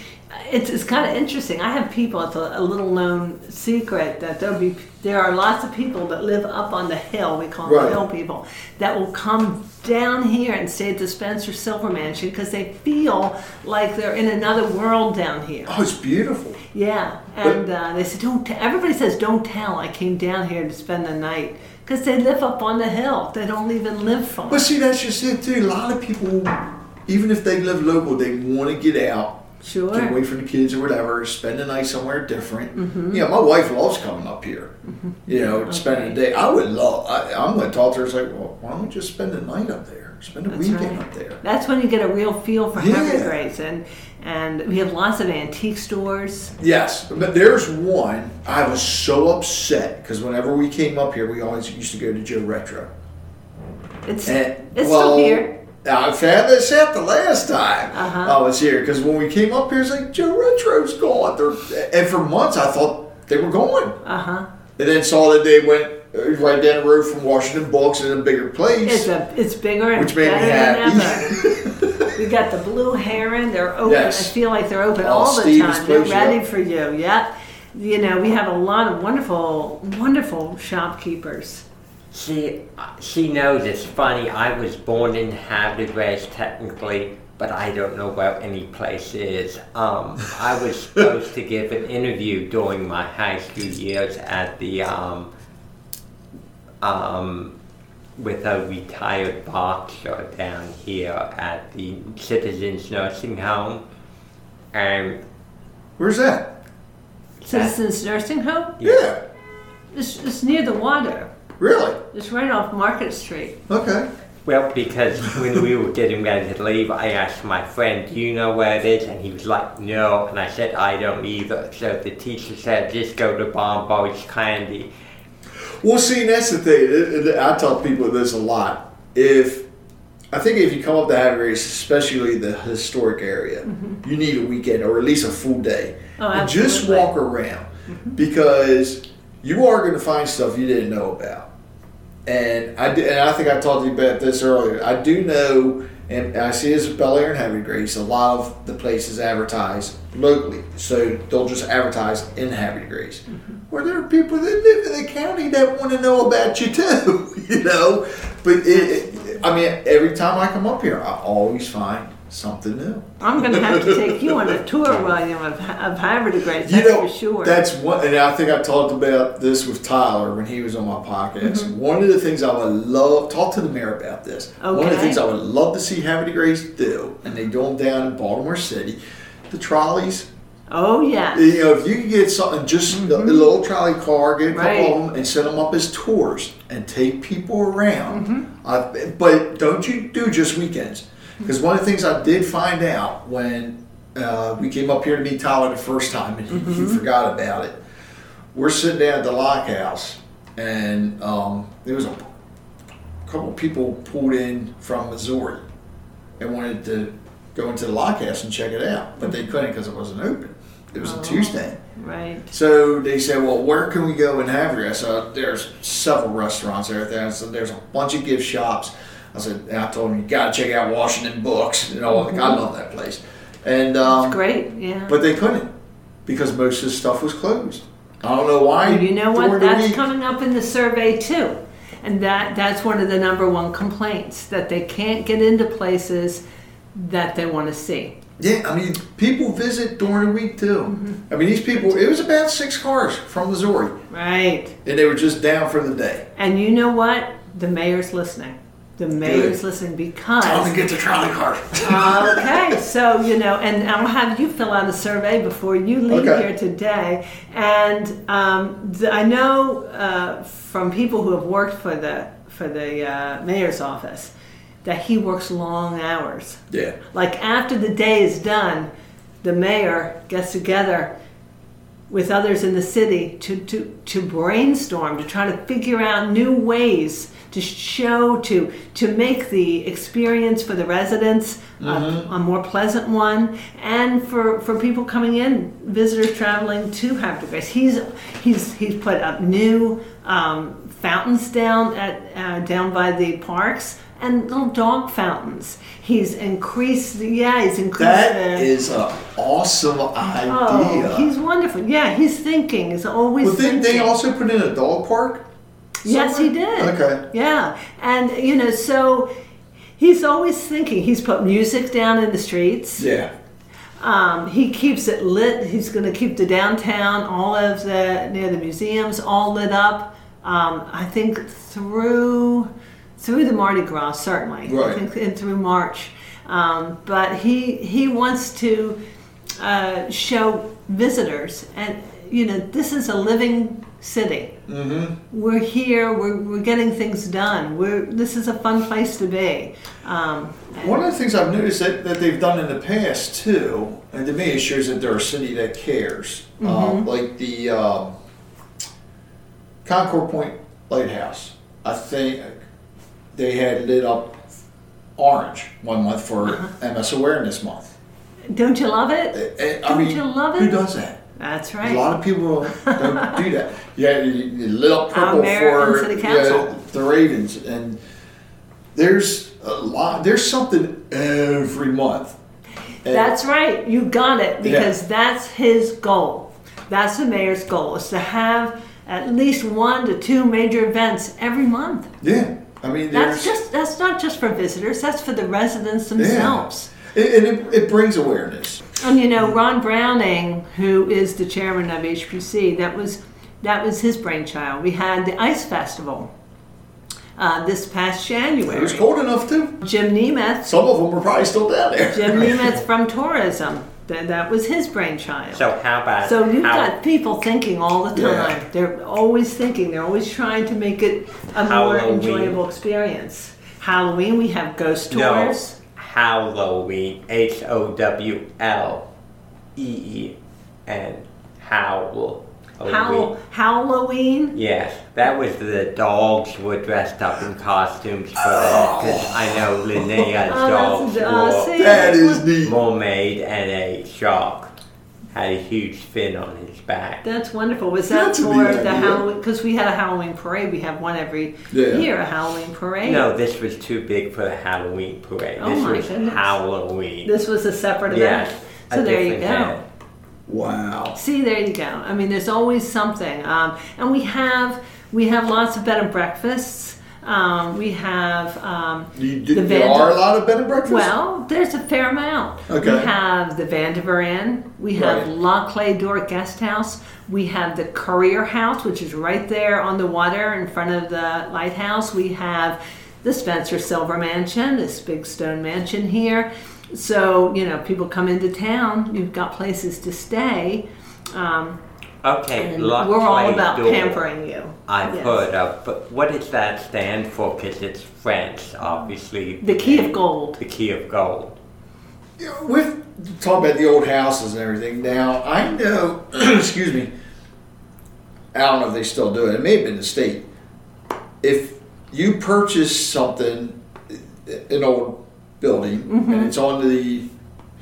it's, it's kind of interesting. I have people, it's a, a little known secret that there'll be, there are lots of people that live up on the hill, we call them Right. hill people, that will come down here and stay at the Spencer Silver Mansion because they feel like they're in another world down here. Oh, it's beautiful. Yeah, and uh, they said, "Don't." T-. Everybody says, "Don't tell." I came down here to spend the night because they live up on the hill. They don't even live far. But see, that's just it too. A lot of people, even if they live local, they want to get out, Sure. get away from the kids or whatever, spend the night somewhere different. Mm-hmm. You know, my wife loves coming up here. You know, spending the day. I would love. I, I'm going to talk to her. It's like, well, why don't we just spend the night up there? Spend a That's weekend right. up there. That's when you get a real feel for Yeah. Havre de Grace, and and we have lots of antique stores. Yes, but there's one. I was so upset because whenever we came up here, we always used to go to Joe Retro. It's And, it's well, still here. I found this out the last time Uh-huh. I was here because when we came up here, it's like Joe Retro's gone. They're, and for months, I thought they were gone. Uh huh. And then saw that they went uh, right down the road from Washington Books in a bigger place. It's a it's bigger and Which made me happy. we got the blue heron. They're open. Yes. I feel like they're open All the time. They're ready for you. Yep. You know, we have a lot of wonderful, wonderful shopkeepers. She, she knows it's funny. I was born in Havre de Grace technically, but I don't know where any place is. Um, I was supposed to give an interview during my high school years at the um, um, with a retired boxer down here at the Citizens Nursing Home, and Where's that? Citizens Nursing Home. Yeah, It's, it's near the water. Really? It's right off Market Street. Okay. Well, because when we were getting ready to leave, I asked my friend, Do you know where it is? And he was like, No. And I said, I don't either. So the teacher said, Just go to Bomboy's Candy. Well, see, that's the thing. It- it- I tell people this a lot. If I think if you come up to Havre de Grace, especially the historic area, mm-hmm. you need a weekend or at least a full day. Oh, And just walk around mm-hmm. because you are going to find stuff you didn't know about. And I did, and I think I talked to you about this earlier. I do know, and I see as Bel Air and Havre Grace, a lot of the places advertise locally, so they'll just advertise in Havre Grace. Mm-hmm. Where there are people that live in the county that want to know about you too, you know. But it, it, I mean, every time I come up here, I always find something new. I'm going to have to take you on a tour, William, of, of Grace. You know, for sure. that's one, and I think I talked about this with Tyler when he was on my podcast. Mm-hmm. One of the things I would love talk to the mayor about this. One of the things I would love to see Havre de Grace do, and they do them down in Baltimore City. the trolleys. Oh yeah. You know, if you could get something, just a little trolley car, get a couple Mm-hmm. Right. of them, and set them up as tours and take people around. Mm-hmm. Uh, but don't you do just weekends? Because one of the things I did find out when uh, we came up here to meet Tyler the first time, and Mm-hmm. you forgot about it. We're sitting down at the lock house, and um, there was a couple people pulled in from Missouri and wanted to go into the lock house and check it out, but they couldn't because it wasn't open. It was a Tuesday. Right. So they said, "Well, where can we go and have your?" I said, "There's several restaurants there. "There's a bunch of gift shops." I said, I told him, "You got to check out Washington Books." You know, like, I love that place. And um, Great. Yeah. but they couldn't because most of the stuff was closed. I don't know why. Well, you know what? That's coming up in the survey too. And that that's one of the number one complaints that they can't get into places that they want to see. Yeah, I mean, people visit during the week too. Mm-hmm. I mean, these people. It was about six cars from Missouri, Right. and they were just down for the day. And you know what? The mayor's listening. The mayor's listening because Tell them to get the trolley car. okay, so you know, and I'll have you fill out a survey before you leave Okay. here today. And um, th- I know uh, from people who have worked for the for the uh, mayor's office that he works long hours. yeah. Like after the day is done, the mayor gets together with others in the city to, to, to brainstorm, to try to figure out new ways to show, to, to make the experience for the residents a, a more pleasant one, and for, for people coming in, visitors traveling to Hampton Bays. He's, he's, he's put up new um, fountains down at uh, down by the parks and little dog fountains. He's increased, yeah, he's increased. That the- is an awesome idea. Oh, he's wonderful. Yeah, he's thinking. He's always Well, thinking. they also put in a dog park? Yes, he did. Okay. Yeah, and you know, so he's always thinking. He's put music down in the streets. Yeah. Um, he keeps it lit. He's going to keep the downtown, all of the near the museums, all lit up. Um, I think through through the Mardi Gras, certainly. I Right. think and through March. Um, but he he wants to uh, show visitors, and you know, this is a living city. Mm-hmm. We're here. We're, we're getting things done. We're this is a fun place to be. Um, One of the things I've noticed that, that they've done in the past too, and to me it shows that they're a city that cares. Mm-hmm. Um, like the um, Concord Point Lighthouse. I think they had lit up orange one month for Uh-huh. MS Awareness Month. don't you love it? And, I Don't mean, you love it? Who does that? That's right. A lot of people don't do that. Yeah, you, lit up purple for yeah, the Ravens, and there's a lot. There's something every month. And- That's right. You got it because that's his goal. That's the mayor's goal is to have at least one to two major events every month. yeah. I mean, That's just that's not just for visitors. That's for the residents themselves. It, and it, it brings awareness. And you know, Ron Browning, who is the chairman of HPC, that was that was his brainchild. We had the Ice Festival uh, this past January. It was cold enough too. Jim Nemeth, Some of them were probably still down there. Jim Nemeth from tourism. That, that was his brainchild. So how about So you've how, got people thinking all the time. Yeah. They're always thinking. They're always trying to make it a more enjoyable experience. Halloween, we have ghost no tours. Halloween H O W L E E N Howl. How Halloween. Yes, that was the dogs were dressed up in costumes for that. 'cause I know Linnea's Oh, dogs that's uh, wore see, That is a neat. mermaid and a shark. Had a huge fin on his back. That's wonderful. Was that That's for neat the. Halloween? Because we had a Halloween parade. We have one every Yeah. year, a Halloween parade. No, this was too big for the Halloween parade. Oh this my was goodness. Halloween. This was a separate yes, event. a So there you go. different. Wow. See, there you go. I mean, there's always something, um, and we have we have lots of bed and breakfasts. Um, we have um, You, The there are a lot of bed and breakfast. well, there's a fair amount. Okay. We have the Vandiver Inn. We have Right. La Cle D'Or Guest House. We have the Currier House, which is right there on the water in front of the lighthouse. We have the Spencer Silver Mansion, this big stone mansion here. so you know, people come into town. You've got places to stay. Um, Okay, and Luck we're all about Door. pampering you. I've Yes. heard of, but what does that stand for? Because it's French, obviously. The key of gold. The key of gold. You know, With talking about the old houses and everything. Now I know, excuse me. I don't know if they still do it. It may have been the state. If you purchase something, an old building, and it's on the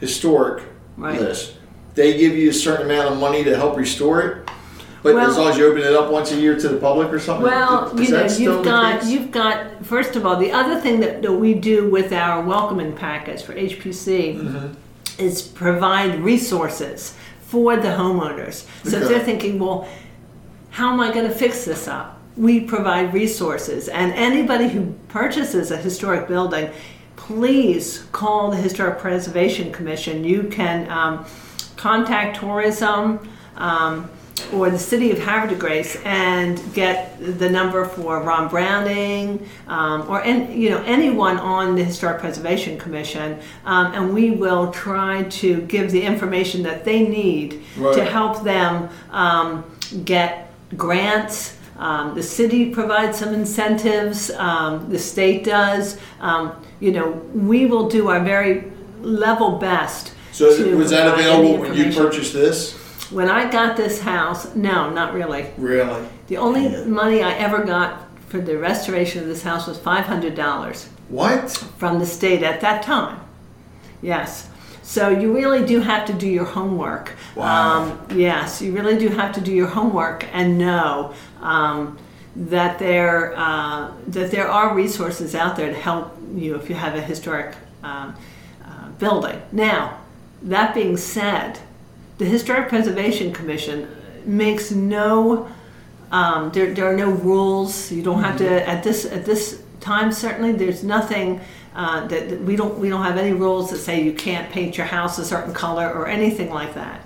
historic Mm-hmm. Right. list, they give you a certain amount of money to help restore it. But Well- as long as you open it up once a year to the public or something. Well, you know, you've got you've got first of all the other thing that, that we do with our welcoming package for HPC Mm-hmm. is provide resources for the homeowners. So if they're thinking, well, how am I going to fix this up? We provide resources, and anybody who purchases a historic building, please call the Historic Preservation Commission. You can um, contact tourism. Um, or the city of Havre de Grace and get the number for Ron Browning um, or any, you know anyone on the Historic Preservation Commission, um, and we will try to give the information that they need to help them um, get grants. Um, the city provides some incentives. Um, the state does. Um, you know, we will do our very level best. So to was that provide any available when you information. purchased this? When I got this house, no, not really. Really? The only money I ever got for the restoration of this house was five hundred dollars What? from the state at that time. Yes. So you really do have to do your homework. Wow. Um, yes, you really do have to do your homework and know um, that there uh, that there are resources out there to help you if you have a historic um, uh, building. Now, that being said, the Historic Preservation Commission makes no um, there, there are no rules. You don't have to at this at this time. Certainly, there's nothing uh, that, that we don't we don't have any rules that say you can't paint your house a certain color or anything like that.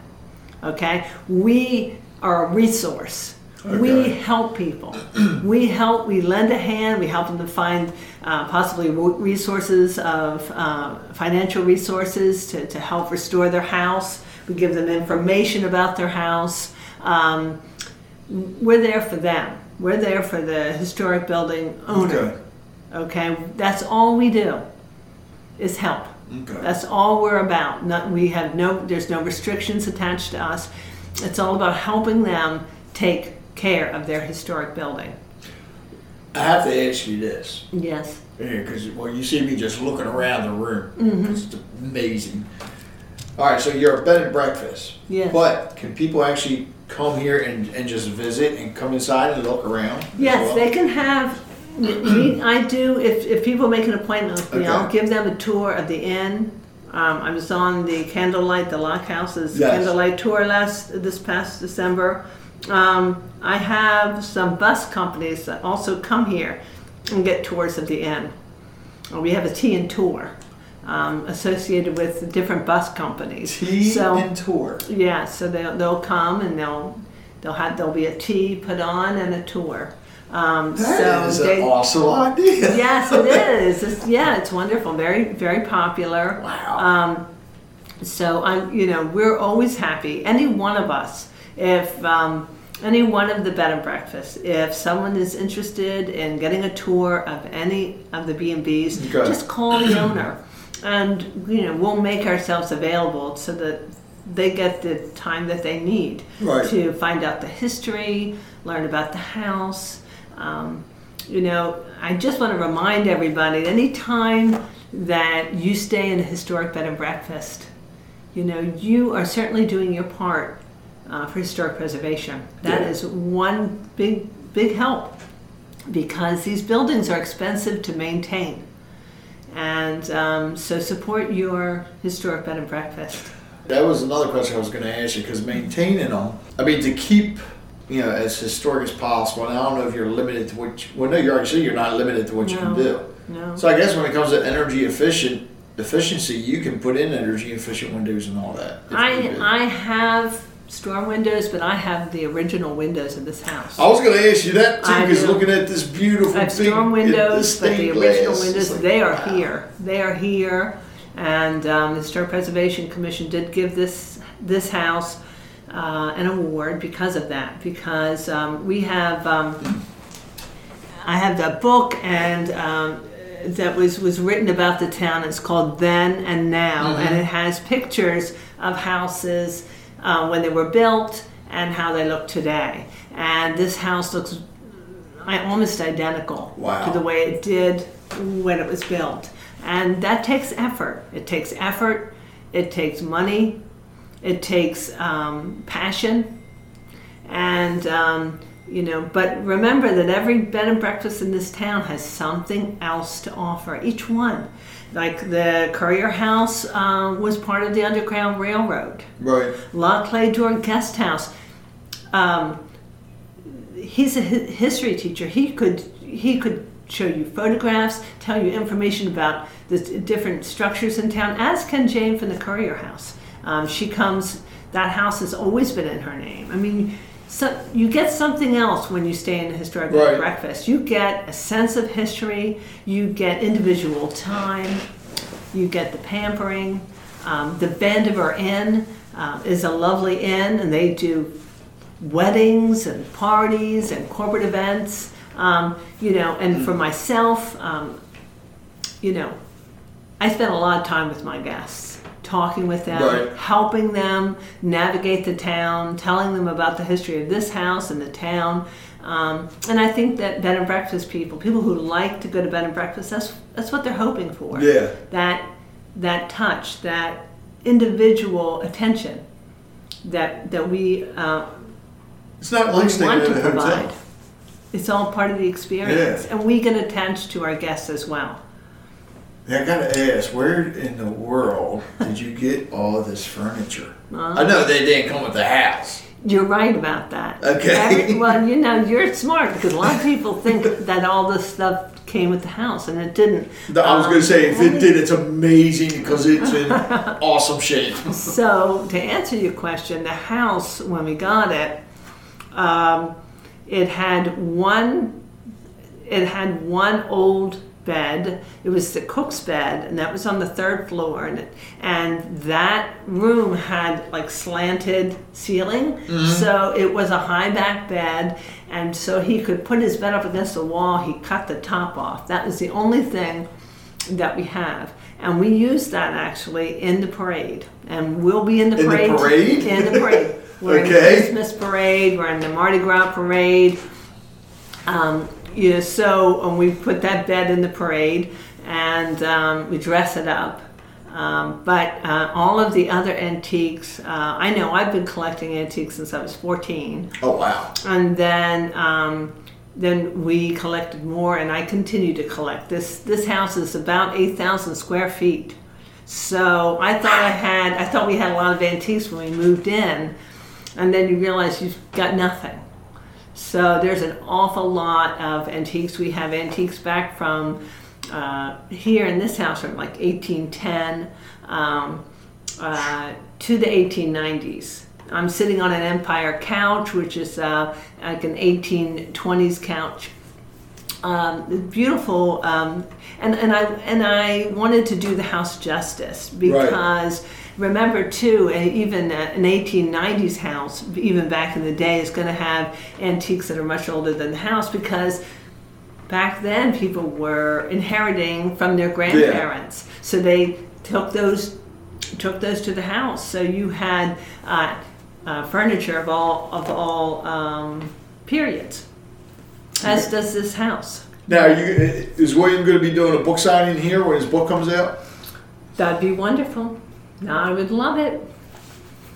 Okay, we are a resource. We help people. we help. We lend a hand. We help them to find uh, possibly resources of uh, financial resources to, to help restore their house. We give them information about their house. Um, we're there for them. We're there for the historic building owner. Okay. Okay, that's all we do is help. Okay. That's all we're about. Not, we have no, there's no restrictions attached to us. It's all about helping them take care of their historic building. I have to ask you this. Yes. because well, you see me just looking around the room. Mm-hmm. It's amazing. All right, so you're a bed and breakfast. Yes. But can people actually come here and, and just visit and come inside and look around? Yes, well? they can have. Me, I do. If, if people make an appointment with me, I'll give them a tour of the inn. Um, I was on the Candlelight, the Lock House's Yes. Candlelight tour last this past December. Um, I have some bus companies that also come here and get tours of the inn. We have a tea and tour um, associated with different bus companies. Tea so, and tour. yeah, so they'll, they'll come and they'll they'll have there'll be a tea put on and a tour. Um, That so is they, an awesome idea. yes, it is. It's, yeah, it's wonderful. Very very popular. Wow. Um, so I'm you know we're always happy. Any one of us, if um, any one of the bed and breakfasts, if someone is interested in getting a tour of any of the B and B's, just call the owner, and you know we'll make ourselves available so that they get the time that they need Right. to find out the history, learn about the house. Um, you know, I just want to remind everybody anytime that you stay in a historic bed and breakfast, you know, you are certainly doing your part uh, for historic preservation. That Yeah. is one big, big help because these buildings are expensive to maintain. And um, so support your historic bed and breakfast. That was another question I was going to ask you because maintaining them, I mean, to keep, you know, as historic as possible. And I don't know if you're limited to what, you, well, no, you already said you're not limited to what you can do. No. So I guess when it comes to energy efficient efficiency, you can put in energy efficient windows and all that. I. I have storm windows, but I have the original windows of this house. I was going to ask you that too I because do. looking at this beautiful I have big storm windows, but the original glass, windows, like, they are wow. here. They are here. And um, the Historic Preservation Commission did give this this house uh, an award because of that. Because um, we have, um, I have that book and um, that was was written about the town. It's called Then and Now, and it has pictures of houses uh, when they were built and how they look today. And this house looks almost identical Wow. to the way it did when it was built. And that takes effort. It takes effort. It takes money. It takes um, passion. And, um, you know, but remember that every bed and breakfast in this town has something else to offer, each one. Like the Currier House uh, was part of the Underground Railroad. Right. La Cle D'Or Guest House. Um, he's a history teacher. He could he could show you photographs, tell you information about the different structures in town. As can Jane from the Currier House. Um, she comes. That house has always been in her name. I mean. So you get something else when you stay in a historic Right. breakfast. You get a sense of history. You get individual time. You get the pampering. Um, the Vandiver Inn uh, is a lovely inn, and they do weddings and parties and corporate events. Um, you know, and for myself, um, you know, I spend a lot of time with my guests, talking with them, Right. helping them navigate the town, telling them about the history of this house and the town. Um, and I think that bed and breakfast people, people who like to go to bed and breakfast, that's that's what they're hoping for. Yeah. That that touch, that individual attention that that we uh, It's not like staying want in to a hotel. provide. It's all part of the experience, Yeah. and we can attach to our guests as well. Yeah, I gotta ask, where in the world did you get all this furniture? I know they didn't come with the house. You're right about that. Okay. Every- well, you know, you're smart because a lot of people think that all this stuff came with the house, and it didn't. I was Um, gonna say, if it did, it's amazing because it's in awesome shape. So, to answer your question, the house, when we got it, um, it had one. It had one old bed. It was the cook's bed, and that was on the third floor. And it, and that room had like slanted ceiling, so it was a high back bed. And so he could put his bed up against the wall. He cut the top off. That was the only thing that we have. And we use that actually in the parade. And we'll be in the In the parade. parade? In the parade. We're in Okay. the Christmas parade, we're in the Mardi Gras parade. Um, know, so we put that bed in the parade and um, we dress it up. Um, but uh, all of the other antiques, uh, I know I've been collecting antiques since I was 14 Oh wow! and then um, then we collected more, and I continue to collect. This this house is about eight thousand square feet, so I thought I had I thought we had a lot of antiques when we moved in, and then you realize you've got nothing. So there's an awful lot of antiques. We have antiques back from uh, here in this house from like 1810 um, uh, to the 1890s. I'm sitting on an Empire couch, which is uh, like an 1820s couch. Um, beautiful, um, and and I and I wanted to do the house justice because remember too, and even uh, an 1890s house, even back in the day, is going to have antiques that are much older than the house because back then people were inheriting from their grandparents, so they took those took those to the house. So you had uh, uh, furniture of all of all um, periods, as does this house. Now, you, is William going to be doing a book signing here when his book comes out? That'd be wonderful. I would love it.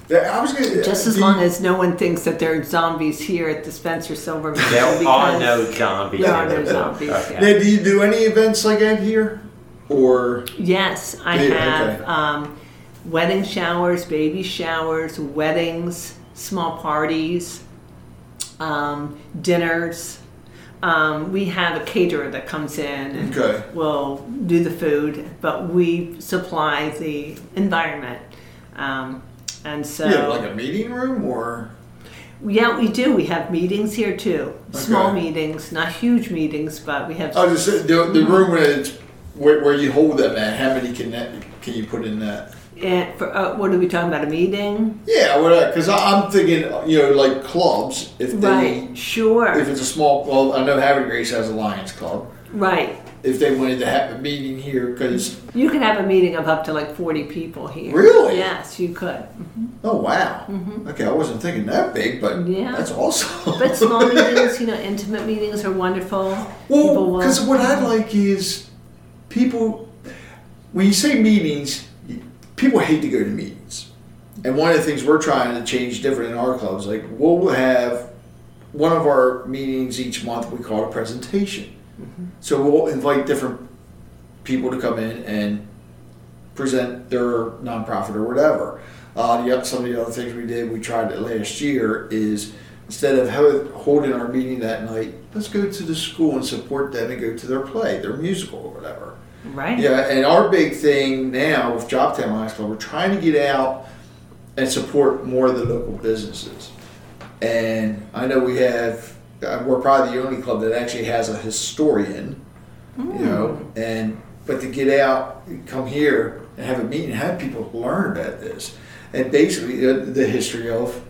Yeah, I was going to Just as long as no one thinks that there are zombies here at the Spencer Silverman. There are because no zombies. There are no zombies. Okay. yeah. Now, do you do any events like that here, or Yes, I Yeah, have okay. um, wedding showers, baby showers, weddings, small parties, um, dinners. Um, we have a caterer that comes in and Okay. will do the food, but we supply the environment. Um, and so, you have like a meeting room, or yeah, we do. We have meetings here too. Small meetings, not huge meetings, but we have. Was just the, the room where it's where, where you hold them at, how many can that, can you put in that? And for, uh, what are we talking about? A meeting? Yeah, because I'm thinking, you know, like clubs, if they, Right. Sure. if it's a small club, I know Havre Grace has a Lions Club. right. If they wanted to have a meeting here, because, You can have a meeting of up to like 40 people here. Really? Yes, you could. oh, wow. Okay, I wasn't thinking that big, but Mm-hmm. Yeah. that's awesome. But small meetings, you know, intimate meetings are wonderful. Well, because what I like is people, when you say meetings, people hate to go to meetings. And one of the things we're trying to change different in our clubs, like we'll have one of our meetings each month we call it a presentation. So we'll invite different people to come in and present their nonprofit or whatever. Uh, the, some of the other things we did, we tried it last year, is instead of holding our meeting that night, let's go to the school and support them and go to their play, their musical or whatever. Right? Yeah, and our big thing now with Joppatowne Lions Club, we're trying to get out and support more of the local businesses. And I know we have, uh, we're probably the only club that actually has a historian, you know, and but to get out, come here and have a meeting, have people learn about this, and basically uh, the history of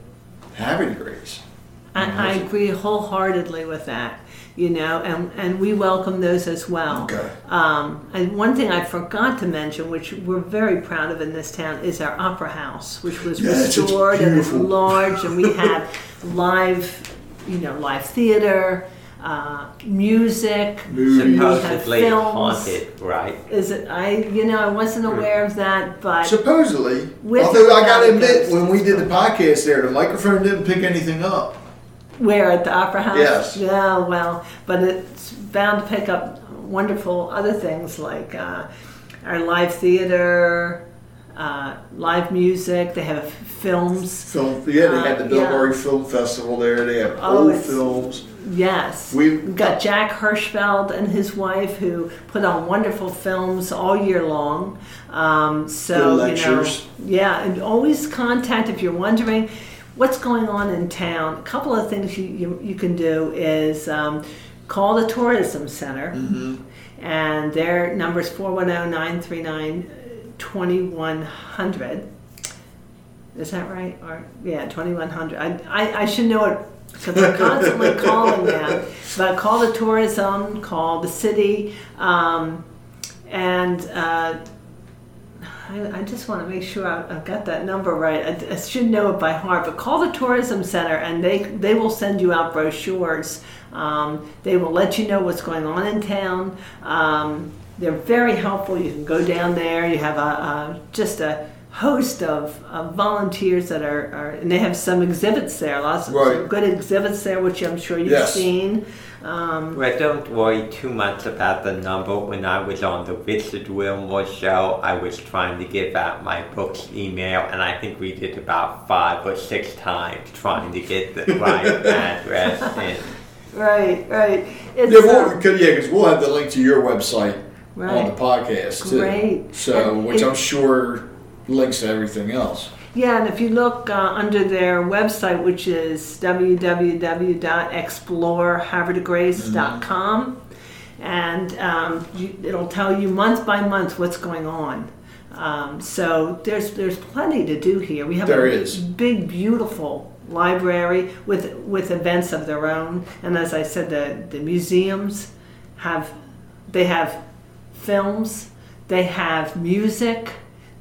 Havre Grace. I, I agree wholeheartedly with that. You know, and, and we welcome those as well. Okay. Um, and one thing I forgot to mention, which we're very proud of in this town, is our opera house, which was Yes, it's restored and it's large, and we have live, you know, live theater, uh, music, Movies. Supposedly haunted, right? Is it? I, you know, I wasn't aware of that, but Supposedly, although I gotta admit, when we did the podcast there, the microphone didn't pick anything up. Where at the Opera House? Yes. Yeah, well, but it's bound to pick up wonderful other things like uh, our live theater, uh, live music. They have films. Film, yeah, they had the Uh, Bill yeah. Murray Film Festival there. They have Oh, old films. Yes. We- We've got Jack Hirschfeld and his wife who put on wonderful films all year long. Um, so, you know, lectures. yeah, and always contact if you're wondering what's going on in town. A couple of things you, you, you can do is um, call the Tourism Center, Mm-hmm. and their number is 410 939 2100. Is that right? Or yeah, twenty one hundred. I, I I should know it because I'm constantly calling them. But call the tourism, call the city, um, and uh, I, I just want to make sure I, I've got that number right. I, I should know it by heart. But call the tourism center, and they they will send you out brochures. Um, they will let you know what's going on in town. Um, they're very helpful. You can go down there. You have a, a just a host of, of volunteers that are, are, and they have some exhibits there. Lots of Right. good exhibits there, which I'm sure you've Yes. seen. Um, Well, don't worry too much about the number. When I was on the Richard Wilmore show, I was trying to give out my book's email, and I think we did about five or six times trying to get the right address in. right, right. It's, Yeah, um, we'll, cause, yeah, because we'll have the link to your website on the podcast too. Great. So, And which it- I'm sure links to everything else. Yeah, and if you look uh, under their website, which is www.explorehavredegrace.com, and um, you, it'll tell you month by month what's going on. Um, so there's there's plenty to do here. We have There a is. big, beautiful library with with events of their own, and as I said, the the museums have they have films, they have music,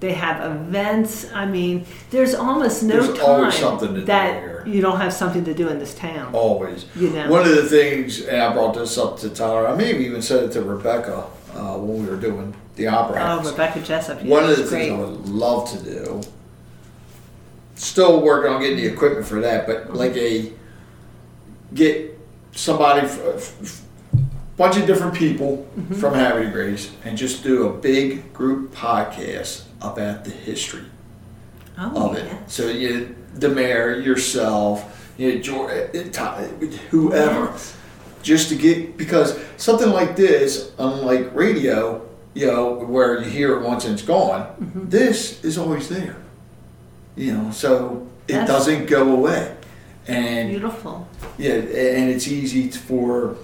they have events. I mean, there's almost no There's time always something to do that here. you don't have something to do in this town. Always. You know. One of the things, and I brought this up to Tyler, I maybe even said it to Rebecca uh, when we were doing the opera Oh, house. Rebecca Jessup. Yeah, One of the she's things. I would love to do, still working on getting the equipment for that, but like a get somebody, f- f- bunch of different people Mm-hmm. from Havre Grace, and just do a big group podcast about the history oh, of it. yeah. So you, the mayor, yourself, you know, George, whoever, Yes. just to get because something like this, unlike radio, you know, where you hear it once and it's gone, Mm-hmm. this is always there. You know, so it That's- doesn't go away, and Beautiful. yeah, and it's easy for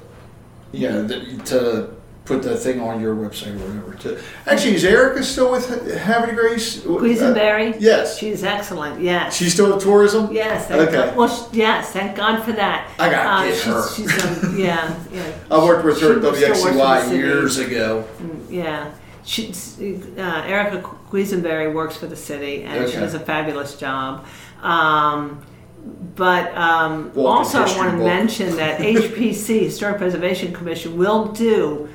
you know the, to put that thing on your website or whatever. Too. Actually, is Erica still with Havre Grace? Quisenberry? Uh, yes. She's excellent, yes. She's still with tourism. Yes, thank Okay. God. Well, sh- yes, thank God for that. I gotta get she's, her. She's, um, yeah, yeah. I worked with her at She still works for the WXCY years ago. Yeah, she, uh, Erica Quisenberry works for the city, and she does a fabulous job. Um, but um, also, I want to mention that HPC, Historic Preservation Commission, will do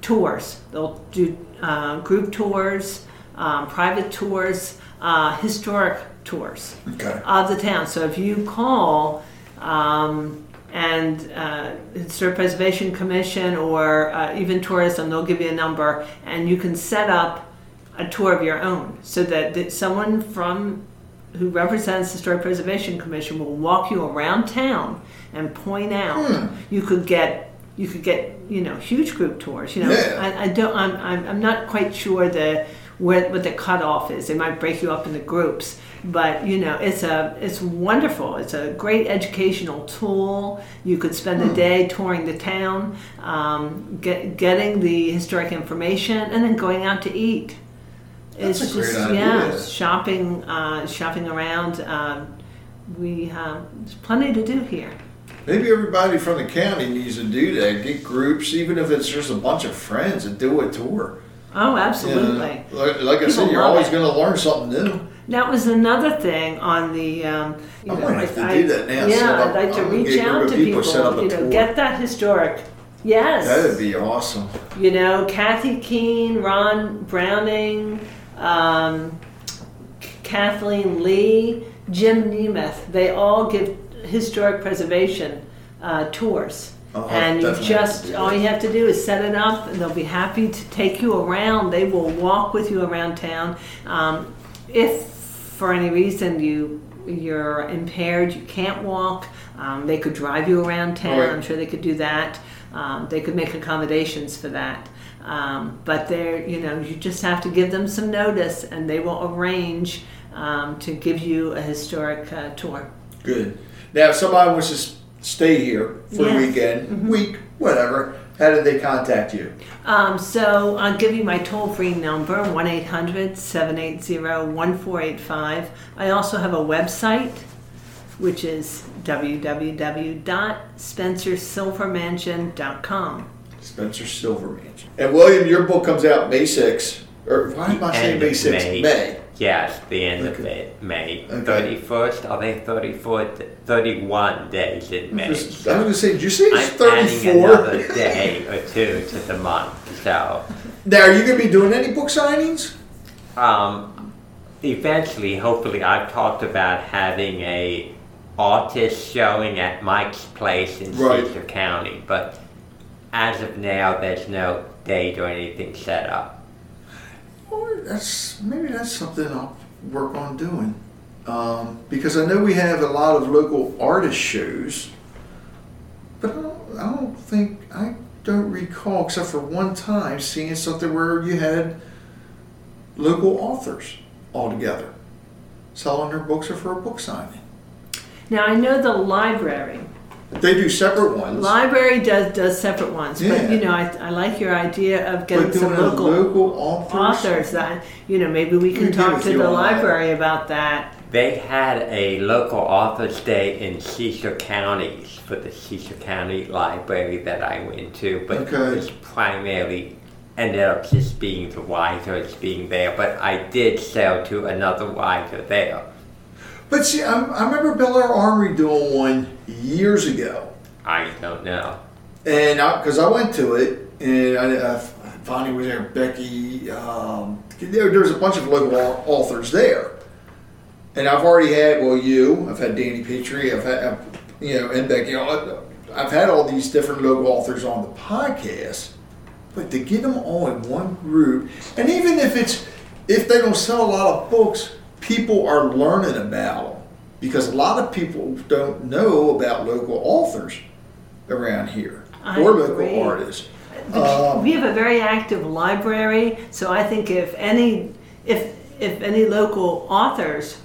tours. They'll do uh, group tours, um, private tours, uh, historic tours Okay. of the town. So if you call um, and uh, Historic Preservation Commission or uh, even tourism, they'll give you a number, and you can set up a tour of your own, so that, that someone from who represents the Historic Preservation Commission will walk you around town and point out. You could get you could get you know huge group tours. You know, Yeah. I, I don't. I'm, I'm I'm not quite sure the where what the cutoff is. They might break you up into groups, but you know it's a it's wonderful. It's a great educational tool. You could spend Hmm. a day touring the town, um, get, getting the historic information, and then going out to eat. That's it's just yeah, shopping uh, shopping around. Um, we have there's plenty to do here. Maybe everybody from the county needs to do that. Get groups, even if it's just a bunch of friends, and do a tour. Oh, You know, absolutely. like, like I said, you're always going to learn something new. That was another thing on the. Um, you I know, might have to I- do that now, Yeah, up- I'd like to I'll reach out to people, people. set up a you know, tour. get that historic. Yes. That'd be awesome. You know, Kathy Keene, Ron Browning, um, Kathleen Lee, Jim Nemeth. They all give historic preservation uh, tours. Have- and you definitely have to just all you have to do is set it up, and they'll be happy to take you around. They will walk with you around town. Um, if for any reason you you're impaired, you can't walk, um, they could drive you around town. Right. I'm sure they could do that. Um, they could make accommodations for that. Um, but they're, you know, you just have to give them some notice and they will arrange um, to give you a historic uh, tour. Good. Now, if somebody wants to stay here for Yes. a weekend, week, whatever, how did they contact you? Um, so I'll give you my toll free number 1 800 780 1485. I also have a website which is www.spencersilvermansion.com. Spencer Silver Mansion. And William, your book comes out May 6th. Or why am I saying May of 6th? May. May. Yes, the end of Okay. it, May. Okay. 31st, I think 34, 31 days in May. I was going to say, did you say it's I'm adding 34? another day or two to the month. So, Now, are you going to be doing any book signings? um, eventually, hopefully, I've talked about having a artist showing at Mike's Place in Right. County, but as of now, there's no date or anything set up. Or that's maybe that's something I'll work on doing. Um, because I know we have a lot of local artist shows, but I don't, I don't think I don't recall, except for one time, seeing something where you had local authors all together selling their books or for a book signing. Now I know the library. They do separate ones, Library does does separate ones, Yeah. but you know I, I like your idea of getting but some doing a local, local authors. authors. That you know maybe we We can can talk to the on that. library about that. They had a local authors day in Cecil County for the Cecil County Library that I went to, but Okay. it primarily ended up just being the writers being there. But I did sell to another writer there. But see, I, I remember Bel Air Armory doing one years ago. I don't know. And because I, went to it, and I, uh, Bonnie was there, Becky, um, there, there was a bunch of local authors there. And I've already had, well, you, I've had Danny Petrie, I've had, uh, you know, and Becky, all- I've had all these different local authors on the podcast. But to get them all in one group, and even if it's, if they don't sell a lot of books, people are learning about them. Because a lot of people don't know about local authors around here I or local agree. artists. Um, we have a very active library, so I think if any if if any local authors,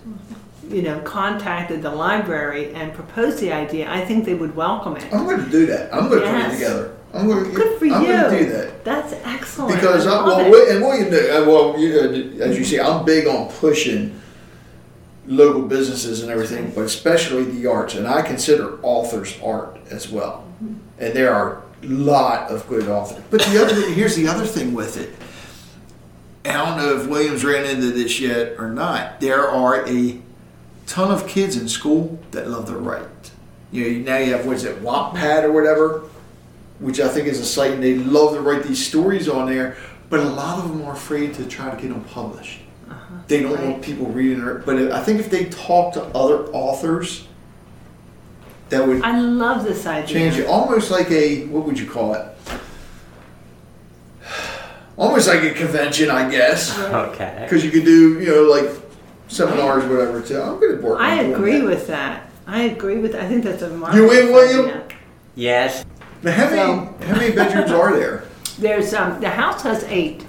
you know, contacted the library and proposed the idea, I think they would welcome it. I'm going to do that. I'm going to put it together. I'm I'm gonna, Good for I'm you. gonna do that. That's excellent. Because I well, it. And knew- uh, well, you, uh, as you see, I'm big on pushing local businesses and everything, but especially the arts, and I consider authors art as well. And there are a lot of good authors. But the other, here's the other thing with it. I don't know if Williams ran into this yet or not. There are a ton of kids in school that love to write. You know, now you have what is it, Wattpad or whatever, which I think is a site, and they love to write these stories on there. But a lot of them are afraid to try to get them published. They don't want people reading it. But I think if they talk to other authors, that would I love this idea. change it. Almost like a what would you call it? Almost like a convention, I guess. Okay. Because you could do, you know, like seminars, whatever. Too. I'm going to work. I agree that. with that. I agree with. I think that's a marvelous You win, William? idea. Yes. Now, how many how many bedrooms are there? There's um, the house has eight,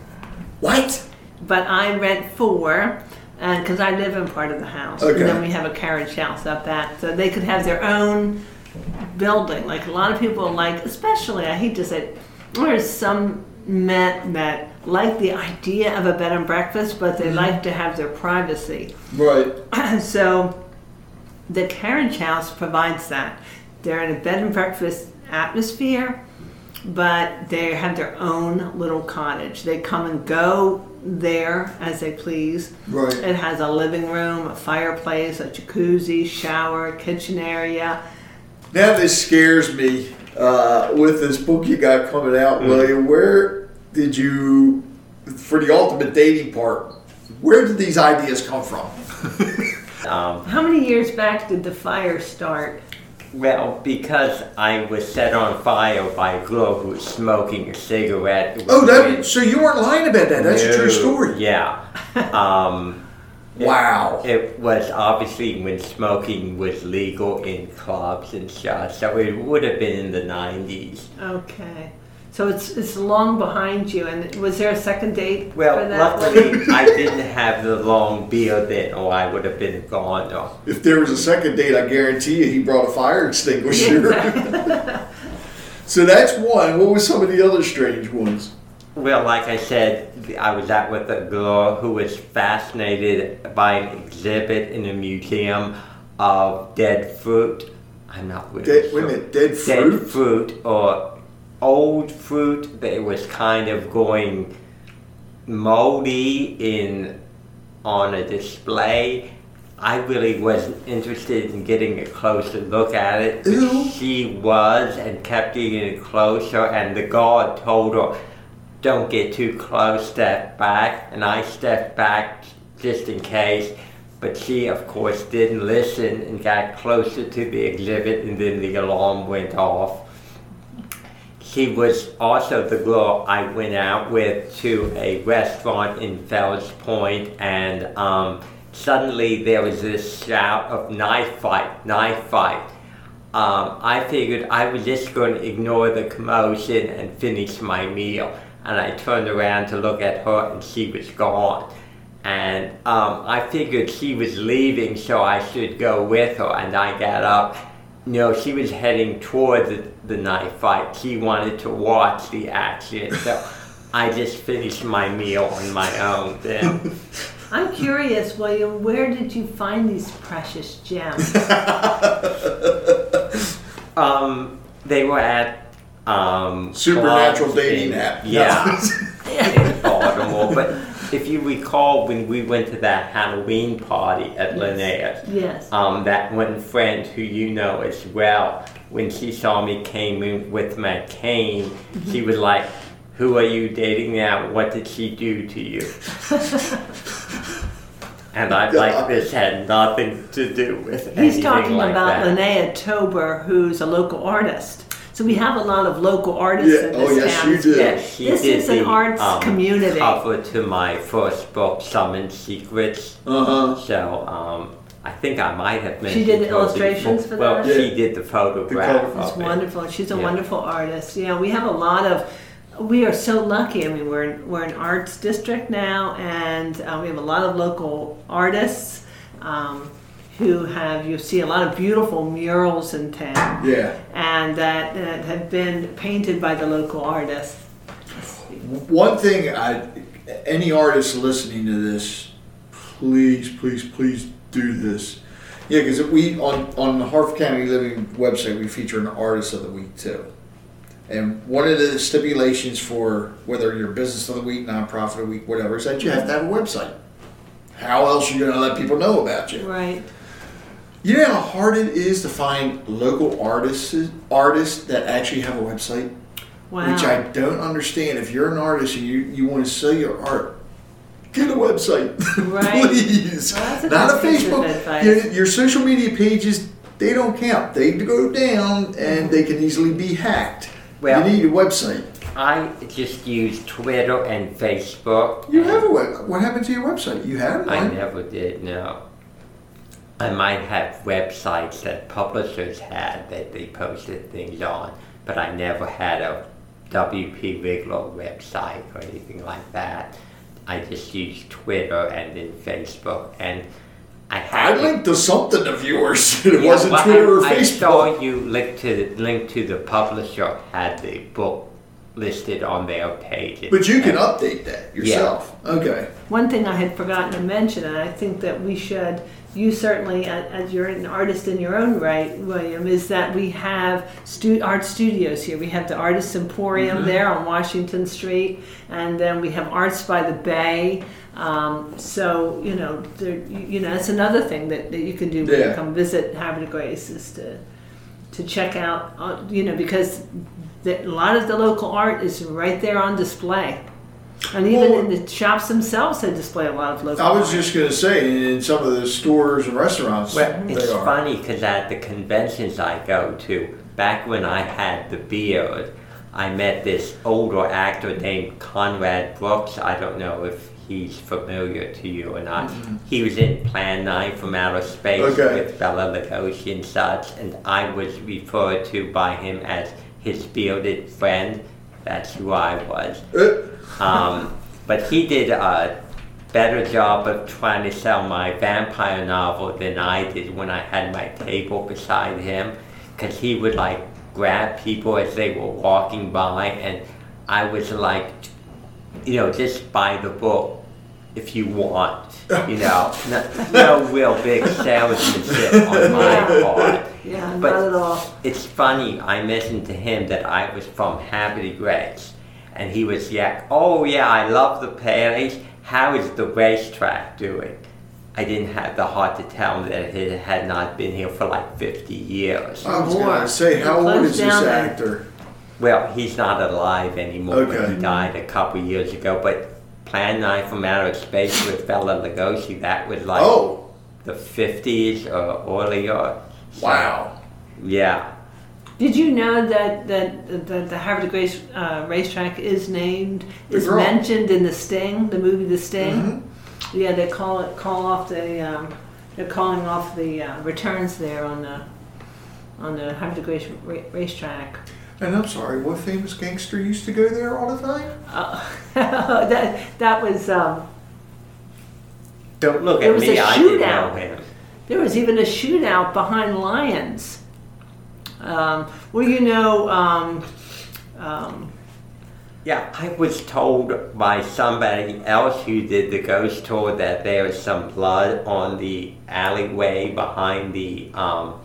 What? But I rent four, and because I live in part of the house, Okay. and then we have a carriage house up that, so they could have their own building. Like a lot of people like, especially I hate to say, it, there's some men that like the idea of a bed and breakfast, but Mm-hmm. they like to have their privacy. Right. so the carriage house provides that. They're in a bed and breakfast atmosphere, but they have their own little cottage. They come and go there as they please. Right. It has a living room, a fireplace, a jacuzzi, shower, kitchen area. Now this scares me uh, with this book you got coming out, William. Where did you, for the ultimate dating part, where did these ideas come from? Um, How many years back did the fire start? Well, because I was set on fire by a girl who was smoking a cigarette. Oh, that. So you weren't lying about that. That's a true story. Yeah. Um, Wow. It was obviously when smoking was legal in clubs and stuff, so it would have been in the 90s. Okay. So it's it's long behind you. And was there a second date Well, for that? luckily I didn't have the long beard then, or I would have been gone. Or, If there was a second date, I guarantee you he brought a fire extinguisher. so that's one. What was some of the other strange ones? well, like I said, I was out with a girl who was fascinated by an exhibit in a museum of dead fruit. I'm not really Dead, sure. wait a minute, dead dead fruit? fruit or old fruit that was kind of going moldy in on a display. I really wasn't interested in getting a closer look at it. Ew. She was and kept getting it closer and the guard told her, don't get too close, step back. And I stepped back just in case. But she, of course, didn't listen and got closer to the exhibit, and then the alarm went off. She was also the girl I went out with to a restaurant in Fells Point, and um, suddenly there was this shout of knife fight, knife fight. Um, I figured I was just going to ignore the commotion and finish my meal. And I turned around to look at her, and she was gone. And um, I figured she was leaving, so I should go with her. And I got up. No, she was heading toward the, the knife fight. He wanted to watch the action. So I just finished my meal on my own then. I'm curious, William, where did you find these precious gems? Um, they were at um, Supernatural clubs dating in- app. Yeah, in Baltimore. But if you recall, when we went to that Halloween party at Linnea's, yes. um, that one friend who you know as well, when she saw me came in with my cane, she was like, "Who are you dating now? What did she do to you?" and I'm like, "This had nothing to do with He's anything talking like about that." Linnea Tober, who's a local artist. So we have a lot of local artists Yeah, in oh, this yes, town. you do. Yes, she This did is an the, arts um, community. cover to my first book, Summon Secrets. Uh huh. So um, I think I might have mentioned. She did the her illustrations before. for well, that? she did the photograph. It's wonderful. She's a Yeah. wonderful artist. Yeah, we have a lot of. We are so lucky. I mean, we're in, we're an arts district now, and uh, we have a lot of local artists. Um, who have you see a lot of beautiful murals in town, Yeah. and that, that have been painted by the local artists. One thing, I, any artist listening to this, please, please, please do this. Yeah, because we on on the Harford County Living website we feature an artist of the week too. And one of the stipulations for whether you're business of the week, nonprofit of the week, whatever, is that you have to have a website. How else are you going to let people know about you? Right. You know how hard it is to find local artists artists that actually have a website? Wow. which I don't understand. If you're an artist and you, you want to sell your art, get a website, Right. please. Well, that's a Not a good piece of Facebook. Your, your social media pages, they don't count. They go down and they can easily be hacked. Well- you need a website. I just use Twitter and Facebook. You and have a web. What happened to your website? You had I never did, no. I might have websites that publishers had that they posted things on, but I never had a WP Rigler website or anything like that. I just use Twitter and then Facebook, and I I had to- linked to something of yours. It Yeah, wasn't well, Twitter or I, I Facebook. saw you link to link to the publisher had the book listed on their page. but you can update that yourself. Okay. One thing I had forgotten to mention, and I think that we should, you certainly, as you're an artist in your own right, William, is that we have stu- art studios here. We have the Artists Emporium there on Washington Street, and then we have Arts by the Bay. Um, so you know, there, you know, that's another thing that, that you can do when you come visit Havre de Grace is to to check out, uh, you know, because the, a lot of the local art is right there on display. And even Well- in the shops themselves, they display a lot of local I was just gonna say, in some of the stores and restaurants, Well, they it's are. funny because at the conventions I go to, back when I had the beard, I met this older actor named Conrad Brooks. I don't know if he's familiar to you or not. He was in Plan 9 from Outer Space Okay. with Bela Lugosi and such, and I was referred to by him as his bearded friend. That's who I was. Uh, Um, but he did a better job of trying to sell my vampire novel than I did when I had my table beside him. Because he would like grab people as they were walking by, and I was like, you know, just buy the book if you want. You know, no, no real big salesmanship on my part. Yeah, But- not at all. It's funny, I mentioned to him that I was from Havre Grace. And he was, yeah, oh yeah, I love the Paley's. How is the racetrack doing? I didn't have the heart to tell him that it had not been here for like 50 years. Oh, I was More. gonna say, how It old is this actor? Well, he's not alive anymore, Okay. he died a couple years ago. But Plan 9 from Outer Space with Bela Lugosi, that was like Oh, the 50s or earlier. So, wow. Yeah. Did you know that that, that the Havre Grace uh, racetrack is named The is girl. mentioned in the Sting, the movie The Sting? Mm-hmm. Yeah, they call it call off the um, they're calling off the uh, returns there on the on the Havre Grace ra- racetrack. And I'm sorry, what famous gangster used to go there all the time? Uh, that that was um, Don't look There at was me, a I didn't know shootout. him. there was even a shootout behind Lions. Um, well, you know. Um, um, Yeah, I was told by somebody else who did the ghost tour that there was some blood on the alleyway behind the um,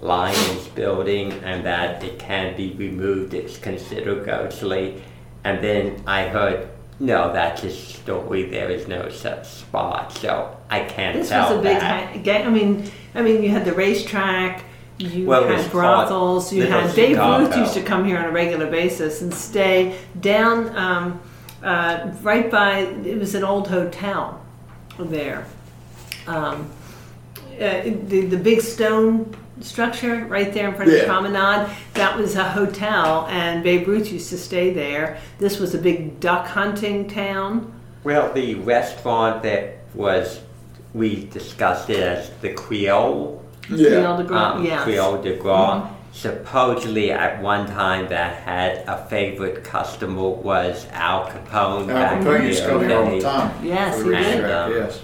Lions building and that it can be removed. It's considered ghostly. And then I heard, no, that's a story. There is no such spot. So I can't This tell was a big that. ha- I mean, I mean, you had the racetrack, you Well, had brothels, you had Babe Ruth used to come here on a regular basis and stay down um, uh, right by. It was an old hotel there. Um, uh, the the big stone structure right there in front of the promenade that was a hotel and babe ruth used to stay there this was a big duck hunting town Well, the restaurant that was, we discussed it as the Creole. Yeah. Creole de Gras, um, yes. Creole de Gras. Supposedly, at one time, that had a favorite customer was Al Capone. Al back in Capone the used to come here all the time. Yes, he the did. Um, Yes.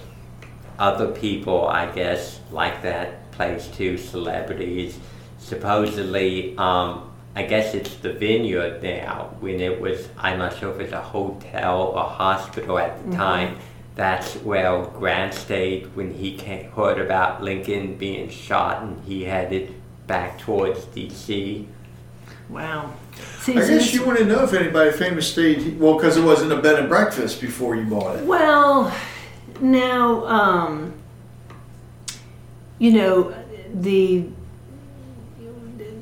other people, I guess, like that place too, celebrities. Supposedly, um, I guess it's the vineyard now, when it was, I'm not sure if it's a hotel or hospital at the time. That's where Grant stayed when he came, heard about Lincoln being shot and he headed back towards DC. Wow. See, I guess you want to know if anybody famous stayed. Well, because it wasn't a bed and breakfast before you bought it. Well, now, um, you know, the,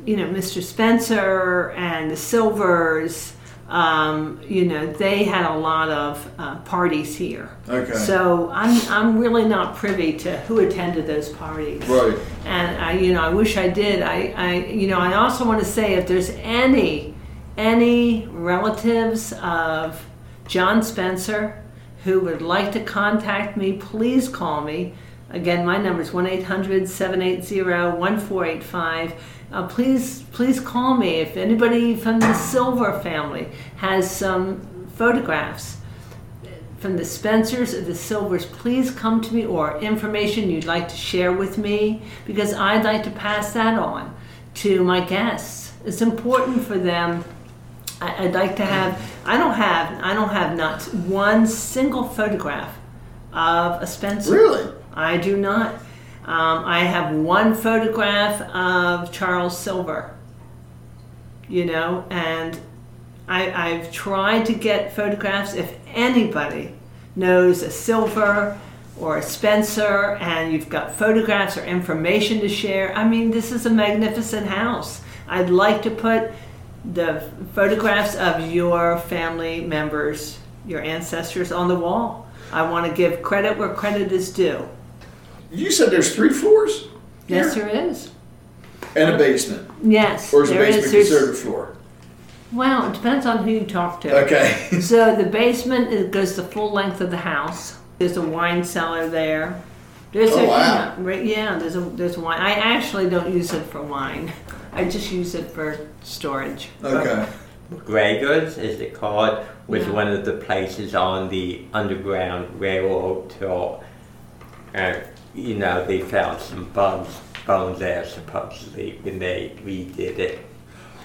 you know, Mr. Spencer and the Silvers, um, you know, they had a lot of uh, parties here. Okay. So I'm, I'm really not privy to who attended those parties. Right. And I, you know, I wish I did. I, I, you know, I also want to say if there's any, any relatives of John Spencer who would like to contact me, please call me. Again, my number is 1 800 780 1485. Uh, please, please call me if anybody from the Silver family has some photographs from the Spencers or the Silvers, please come to me or information you'd like to share with me because I'd like to pass that on to my guests. It's important for them. I'd like to have. I don't have. I don't have not one single photograph of a Spencer. Really? I do not. Um, I have one photograph of Charles Silver. You know, and I, I've tried to get photographs. If anybody knows a Silver or a Spencer, and you've got photographs or information to share, I mean, this is a magnificent house. I'd like to put the photographs of your family members, your ancestors, on the wall. I want to give credit where credit is due. You said there's three floors? Yes, here? there is. And a basement. Yes, Or is the there basement is. There's- considered a floor? Well, it depends on who you talk to. Okay. So the basement it goes the full length of the house. There's a wine cellar there. There's Oh, a, wow. yeah, right, yeah, there's a there's wine. I actually don't use it for wine. I just use it for storage. Okay. Gregor's, is it called, was Yeah. one of the places on the Underground Railroad till, uh, you know, they found some bones, bones there supposedly when they redid it.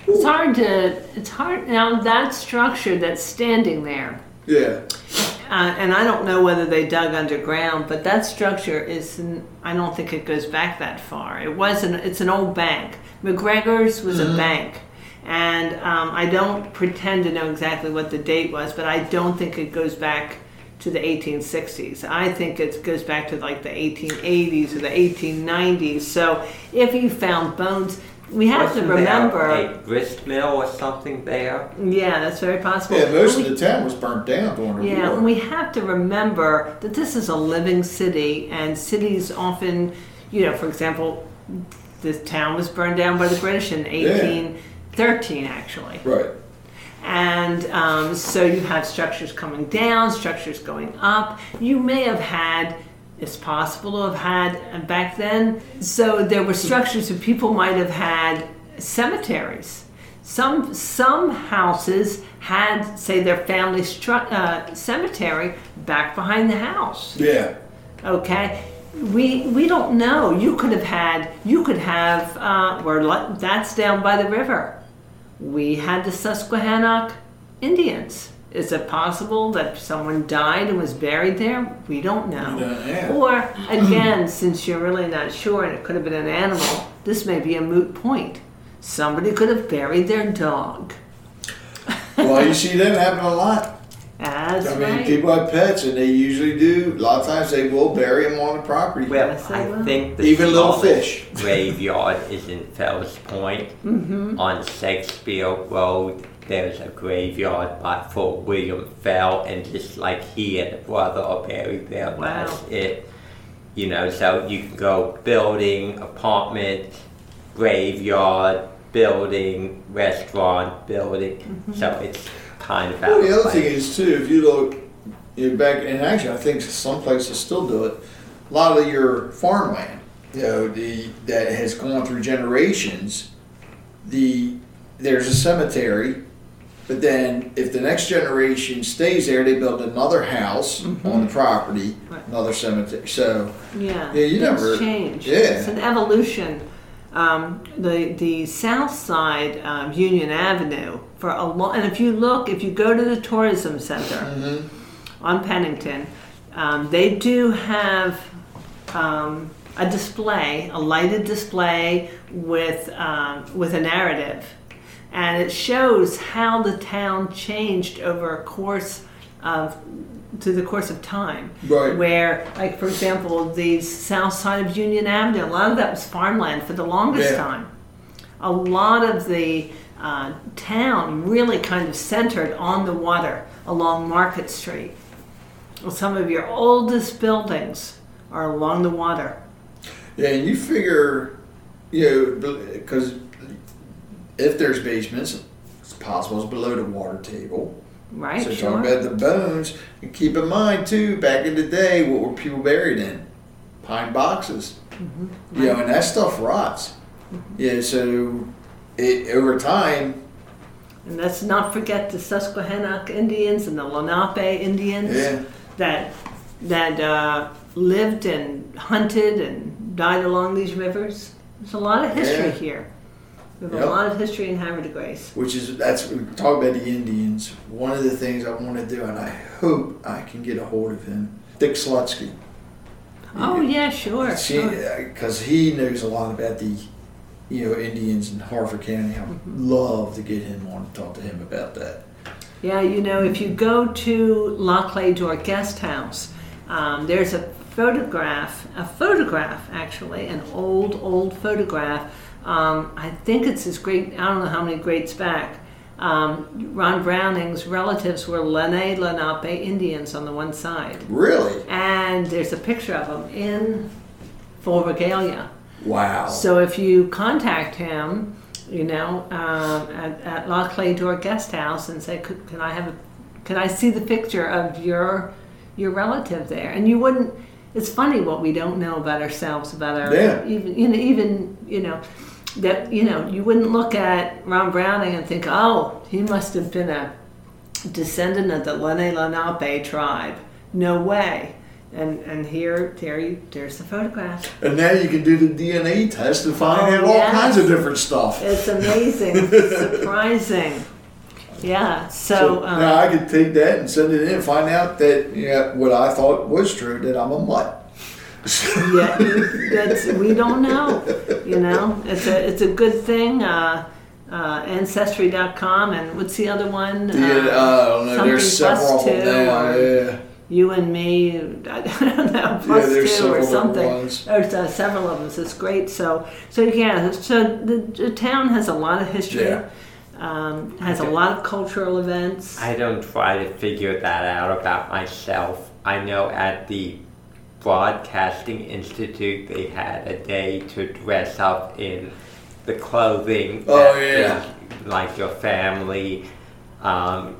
It's hard to it's hard now that structure that's standing there. Yeah. Uh, and I don't know whether they dug underground, but that structure is, I don't think it goes back that far. It was an, it's an old bank. McGregor's was a bank. And um, I don't pretend to know exactly what the date was, but I don't think it goes back to the 1860s. I think it goes back to like the 1880s or the 1890s. So if you found bones, we have Wasn't to remember. there a grist mill or something there? Yeah, that's very possible. Yeah, most And of the town was burnt down during the yeah, war. and we have to remember that this is a living city, and cities often, you know, for example, this town was burned down by the British in 1813, actually. right. And um, so you have structures coming down, structures going up. You may have had, it's possible to have had uh, back then. So there were structures that people might have had cemeteries. Some some houses had, say, their family stru- uh, cemetery back behind the house Yeah. okay we we don't know you could have had you could have uh, where that's down by the river we had the susquehannock indians. Is it possible that someone died and was buried there? We don't know. We or again since you're really not sure and it could have been an animal this may be a moot point. Somebody could have buried their dog. Well, you see that happen a lot. That's I mean, right people have pets, and they usually do. A lot of times, they will bury them on the property. Well, Yes, I I will. think the Even little fish. graveyard is in Fells Point Mm-hmm. on Shakespeare Road. There's a graveyard by Fort William Fell, and just like he and a brother are buried there. Wow. That's it. You know, so you can go building, apartment, graveyard, building, restaurant, building. Mm-hmm. So it's kind of Well, the other thing is too, if you look, you back, and actually, I think some places still do it. A lot of your farmland, you know, the that has gone through generations. The there's a cemetery But then, if the next generation stays there, they build another house on the property, Mm-hmm. Right. another cemetery. So, Yeah, Yeah, you things never- change. yeah. It's an evolution. Um, the the south side um, Union Avenue for a long, and if you look, if you go to the tourism center Mm-hmm. on Pennington, um, they do have um, a display, a lighted display with um, with a narrative, and it shows how the town changed over a course of to the course of time. Right. Where, like for example, the south side of Union Avenue, a lot of that was farmland for the longest Yeah. time. A lot of the uh, town really kind of centered on the water along Market Street. Well, some of your oldest buildings are along the water. yeah, and you figure, you know, because if there's basements, it's possible it's below the water table. Right, So sure. talking about the bones, and keep in mind too, back in the day, what were people buried in? Pine boxes. Mm-hmm. You know, and that stuff rots. Yeah, so it over time, And let's not forget the Susquehannock Indians and the Lenape Indians Yeah. that that uh, lived and hunted and died along these rivers. There's a lot of history Yeah. here. We have Yep. a lot of history in Havre de Grace. which is that's we talk about the Indians. One of the things I want to do, and I hope I can get a hold of him, Dick Slutsky. Oh yeah, sure. sure. because he knows a lot about the you know Indians in Harford County. I would Mm-hmm. love to get him on to talk to him about that. Yeah, you know, if you go to La Cle D'Or Guest House, um, there's a photograph, a photograph actually, an old, old photograph. Um, I think it's his great, I don't know how many greats back. Um, Ron Browning's relatives were Lene Lenape Indians on the one side. Really? And there's a picture of them in full regalia. Wow. So if you contact him, you know, uh, at, at La Cle D'Or Guest House and say, "Could- "Can I have a, can I see the picture of your your relative there?" And you wouldn't. It's funny what we don't know about ourselves, about our Yeah. even you know even you know that you know you wouldn't look at Ron Browning and think, "Oh, he must have been a descendant of the Lene Lenape tribe." No way. And and here there you there's the photograph. and now you can do the DNA test and find Oh, out all yes. kinds of different stuff. It's amazing, It's surprising. Yeah. So, um, now I could take that and send it in and find out that yeah, what I thought was true that I'm a mutt. Yeah, that's we don't know. You know, it's a it's a good thing. Uh, uh, Ancestry.com and what's the other one? Yeah, I don't know. There's several of them now. Yeah. you and me, I don't know, plus there's two or something. ones. There's uh, several of them. So it's great. So, so yeah, so the, the town has a lot of history. Yeah. Um, has a lot of cultural events. I don't try to figure that out about myself. I know at the Broadcasting Institute they had a day to dress up in the clothing Oh, that yeah. is like your family um,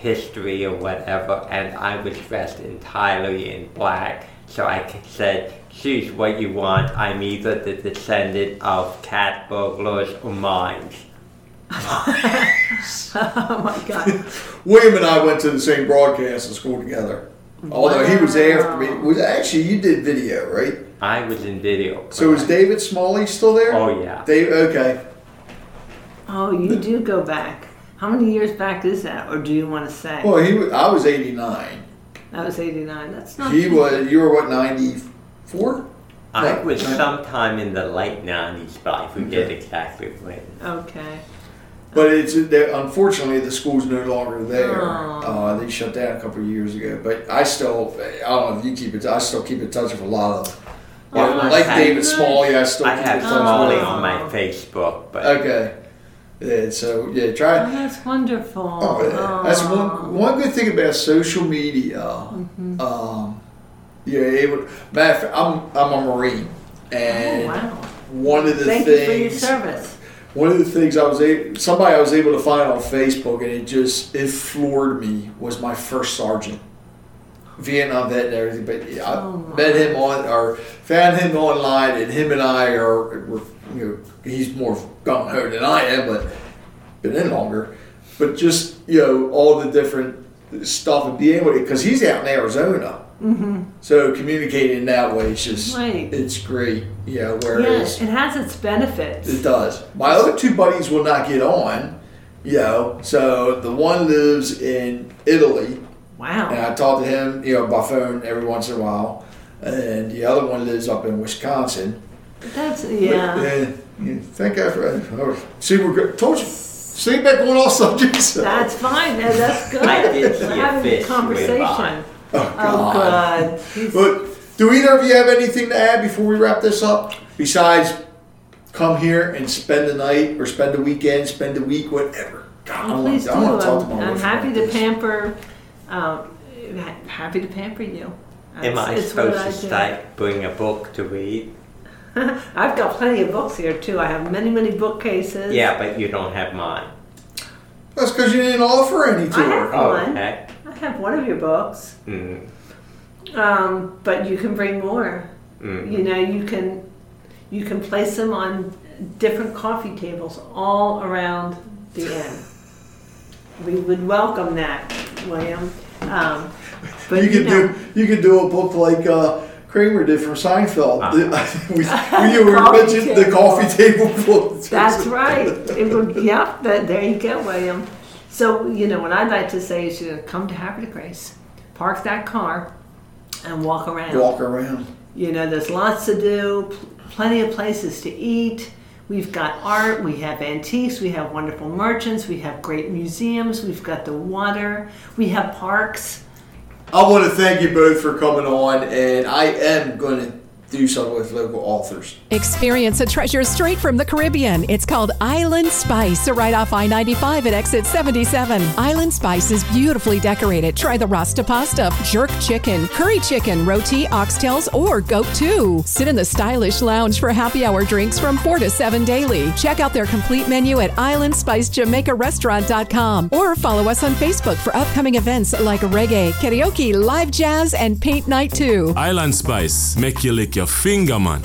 history or whatever, and I was dressed entirely in black. So I c- said, choose what you want. I'm either the descendant of cat burglars or mines. oh my God. William and I went to the same broadcasting school together. Although he was after me. Was actually you did video, right? I was in video. So is David Smalley still there? Oh yeah. Dave okay. Oh, you do go back. How many years back is that, or do you want to say? Well, he was, I was 89. that was '89. That's not. He was you were what 94? I No, was no. sometime in the late nineties, but I forget Okay. exactly when. Okay. But it's unfortunately the school's no longer there. Oh. Uh, they shut down a couple of years ago. But I still I don't know if you keep it. I still keep in touch with a lot of them. Well, like have- David Smalley, I still I keep have in touch Smalley with. on my Facebook, but Okay. Yeah, so yeah, try. Oh, that's wonderful. Oh, yeah. That's one one good thing about social media. Mm-hmm. Um, you're able. Matter of fact, I'm I'm a Marine, Oh, and wow. one of the Thank you for your things service. One of the things I was able somebody I was able to find on Facebook, and it just it floored me was my first sergeant. Vietnam vet and everything, but yeah, I Oh, met him on or found him online, and him and I are, were, you know, he's more gung ho than I am, but been in longer. but just you know all the different stuff and being able to because he's out in Arizona. Mm-hmm. So communicating in that way is just Right. it's great. Yeah, Yeah, whereas it has its benefits. it does. My other two buddies will not get on. You know, so the one lives in Italy, Wow. and I talk to him, you know, by phone every once in a while. And the other one lives up in Wisconsin. That's yeah. Yeah, yeah, thank God for oh, See, we're good. Told you. See, back on all subjects. That's fine. That- That's good. I did see a having fish a swim conversation. Oh, Oh, God. good. But do either of you have anything to add before we wrap this up? Besides, come here and spend the night or spend the weekend, spend the week, whatever. God, I Well, want, please do. I want to talk to I'm, my I'm happy to this. pamper. Um, happy to pamper you. Am I supposed to I do. start bring a book to read? I've got plenty of books here too. I have many, many bookcases. Yeah, but you don't have mine. That's because you didn't offer any to I her. have Oh, one. okay. I have one of your books. Mm, Um, but you can bring more. mm. You know, you can you can place them on different coffee tables all around the inn. We would welcome that, William. Um, but you could know, do you could do a book like uh, Kramer did from Seinfeld. Ah. we, we were Coffee mentioned the coffee table book. That's right. It would, yeah, that, there you go, William. So, you know, what I'd like to say is you come to Havre de Grace, park that car, and walk around. Walk around. You know, there's lots to do, pl- plenty of places to eat. We've got art, we have antiques, we have wonderful merchants, we have great museums, we've got the water, we have parks. I want to thank you both for coming on, and I am going to do something with local authors. Experience a treasure straight from the Caribbean. It's called Island Spice, right off I 95 at exit 77. Island Spice is beautifully decorated. Try the Rasta pasta, jerk chicken, curry chicken, roti, oxtails, or goat too. Sit in the stylish lounge for happy hour drinks from 4 to 7 daily. Check out their complete menu at islandspicejamaicarestaurant.com or follow us on Facebook for upcoming events like reggae, karaoke, live jazz, and paint night too. Island Spice, make you lick your finger, man.